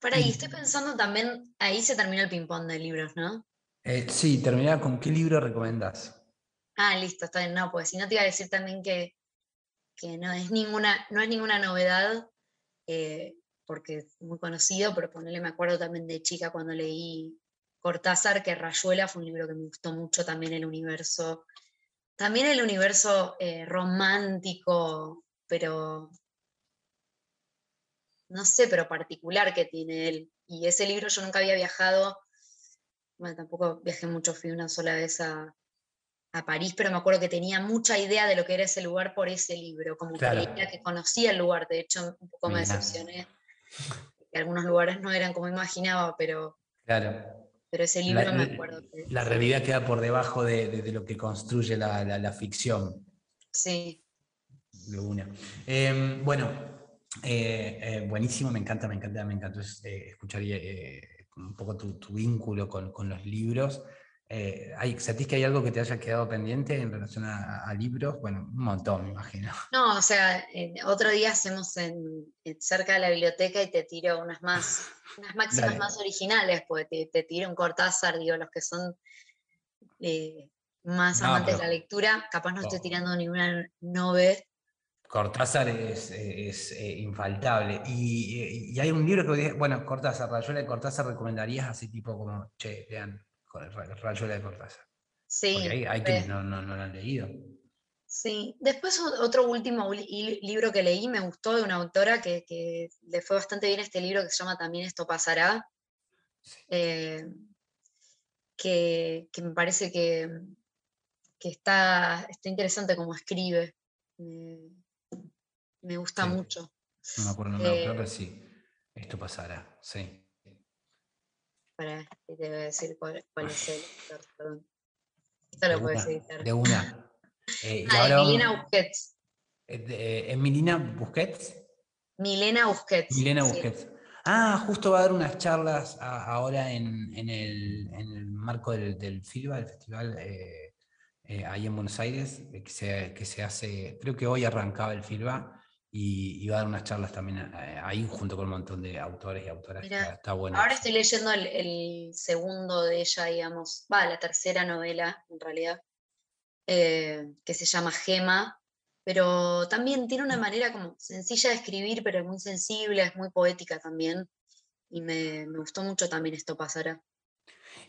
Speaker 2: para ahí, estoy pensando también, ahí se termina el ping-pong de libros, ¿no?
Speaker 1: Eh, sí, termina con qué libro recomendás.
Speaker 2: Ah, listo, está bien. No, pues si no te iba a decir también que, no, es ninguna, no es ninguna novedad, eh, porque es muy conocido, pero ponerle, me acuerdo también de chica cuando leí Cortázar, que Rayuela fue un libro que me gustó mucho también el universo, también el universo eh, romántico, pero no sé, pero particular que tiene él. Y ese libro yo nunca había viajado, bueno, tampoco viajé mucho, fui una sola vez a, a París, pero me acuerdo que tenía mucha idea de lo que era ese lugar por ese libro, como que que conocía el lugar, de hecho un poco me decepcioné, algunos lugares no eran como imaginaba, pero,
Speaker 1: claro.
Speaker 2: pero ese libro me acuerdo.
Speaker 1: la realidad queda por debajo de, lo que construye la, ficción.
Speaker 2: Sí.
Speaker 1: De una. Em, bueno, eh, eh, buenísimo, me encanta, me encanta, me encantó eh, escuchar un poco tu, vínculo con, con los libros. Eh, hay, ¿Sentís que hay algo que te haya quedado pendiente en relación a, libros? Bueno, un montón, me imagino.
Speaker 2: No, o sea, otro día hacemos en, cerca de la biblioteca y te tiro unas más, unas máximas más originales, pues te, tiro un Cortázar, digo, los que son eh, más amantes de la lectura, capaz no estoy tirando ninguna novel.
Speaker 1: Cortázar es, eh, infaltable. Y, hay un libro que, bueno, Cortázar, Rayuela de Cortázar recomendarías así tipo como, che, vean, con el Rayuela de Cortázar.
Speaker 2: Sí.
Speaker 1: Porque hay, quienes no, no, lo han leído.
Speaker 2: Sí, después otro último libro que leí me gustó de una autora que, le fue bastante bien este libro que se llama También esto pasará, eh, que, me parece que, está, está, interesante como escribe, me, gusta mucho.
Speaker 1: No me acuerdo, no, eh, creo que sí, esto pasará, sí.
Speaker 2: Para, te voy a decir cuál, es el perdón. Esto lo puedes editar.
Speaker 1: De una.
Speaker 2: Eh, ah, Milena Busquets.
Speaker 1: Eh, ¿Es Milena Busquets?
Speaker 2: Milena Busquets.
Speaker 1: Milena Busquets. Ah, justo va a dar unas charlas ahora en, el, marco del, del FILBA, el festival eh, ahí en Buenos Aires, que se, que se hace, creo que hoy arrancaba el FILBA, y, va a dar unas charlas también eh, ahí junto con un montón de autores y autoras. está, bueno.
Speaker 2: Ahora estoy leyendo el, segundo de ella, digamos, va, la tercera novela en realidad, eh, que se llama Gema, pero también tiene una manera como sencilla de escribir, pero muy sensible, es muy poética también, y me, gustó mucho también esto pasará.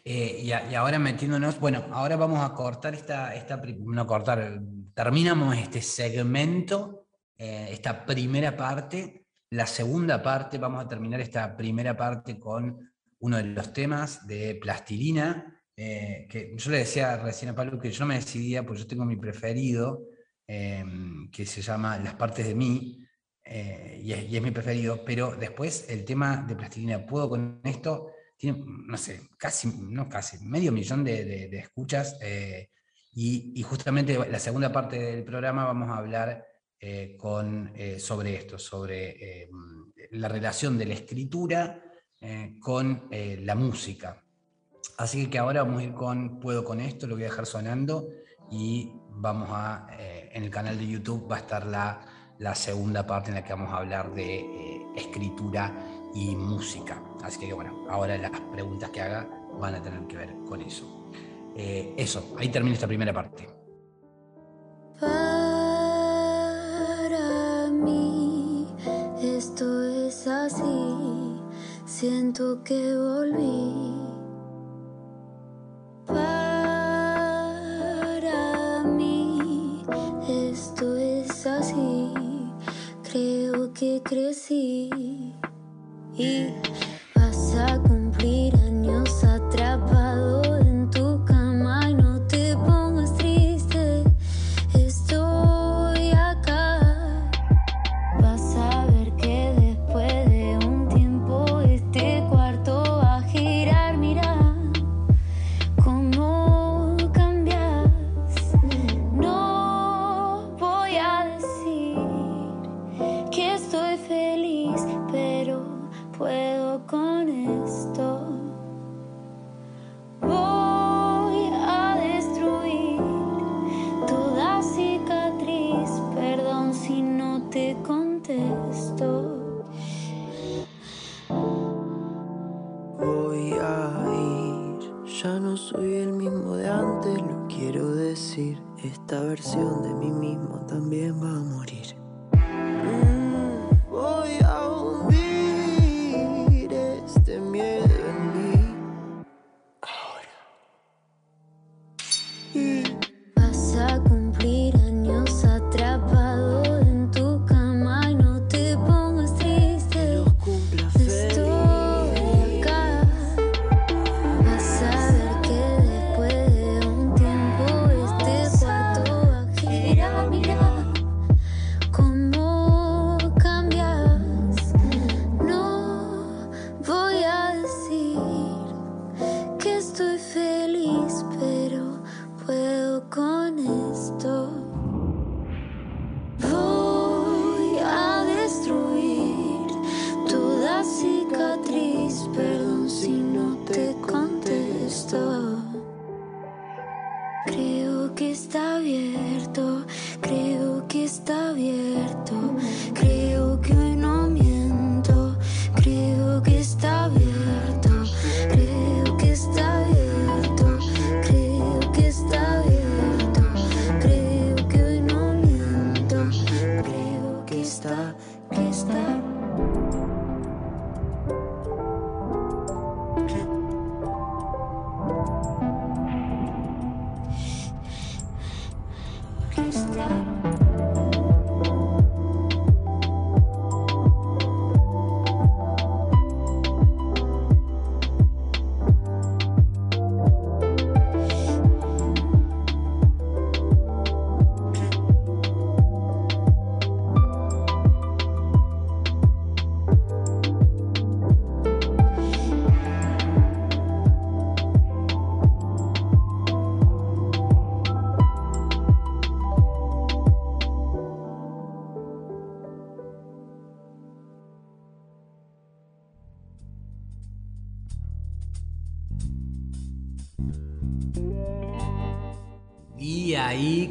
Speaker 1: Eh, y, ahora metiéndonos, bueno, ahora vamos a cortar esta, esta no cortar, terminamos este segmento, eh, esta primera parte, la segunda parte, vamos a terminar esta primera parte con uno de los temas de plastilina, eh, que yo le decía recién a Pablo que yo no me decidía, pues yo tengo mi preferido, em, que se llama Las partes de mí, eh, y, es, mi preferido, pero después el tema de plastilina, ¿puedo con esto? Tiene, no sé, casi, no casi, medio millón de, escuchas, eh, y, y, justamente la segunda parte del programa vamos a hablar con, sobre esto, sobre em, la relación de la escritura con la música. Así que ahora vamos a ir con Puedo con esto, lo voy a dejar sonando y vamos a, eh, en el canal de YouTube va a estar la, segunda parte en la que vamos a hablar de eh, escritura y música. Así que bueno, ahora las preguntas que haga van a tener que ver con eso. Eh, eso, ahí termina esta primera parte.
Speaker 3: Es así, siento que volví. Para mí esto es así, creo que crecí. Y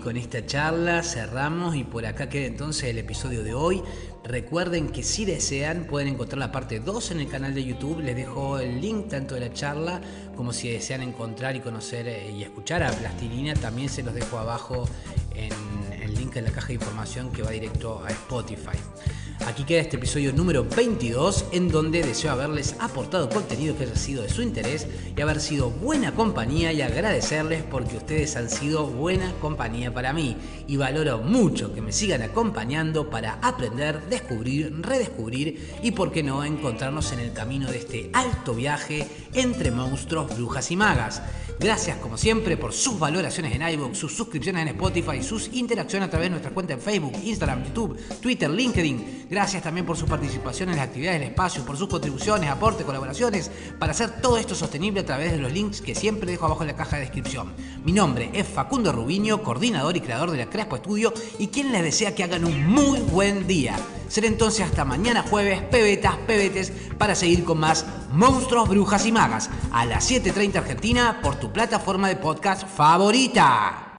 Speaker 1: con esta charla cerramos y por acá queda entonces el episodio de hoy. Recuerden que si desean pueden encontrar la parte 2 en el canal de YouTube. Les dejo el link tanto de la charla como si desean encontrar y conocer eh, y escuchar a Plastilina. También se los dejo abajo en, el link en la caja de información que va directo a Spotify. Aquí queda este episodio número 22 en donde deseo haberles aportado contenido que haya sido de su interés y haber sido buena compañía y agradecerles porque ustedes han sido buena compañía para mí y valoro mucho que me sigan acompañando para aprender, descubrir, redescubrir y por qué no encontrarnos en el camino de este alto viaje entre monstruos, brujas y magas. Gracias como siempre por sus valoraciones en iVoox, sus suscripciones en Spotify, sus interacciones a través de nuestra cuenta en Facebook, Instagram, YouTube, Twitter, LinkedIn. Gracias también por su participación en las actividades del espacio, por sus contribuciones, aportes, colaboraciones, para hacer todo esto sostenible a través de los links que siempre dejo abajo en la caja de descripción. Mi nombre es Facundo Rubiño, coordinador y creador de la Crespo Estudio y quien les desea que hagan un muy buen día. Será entonces hasta mañana jueves, pebetas, pebetes, para seguir con más Monstruos, Brujas y Magas a las 7.30 Argentina por plataforma de podcast favorita.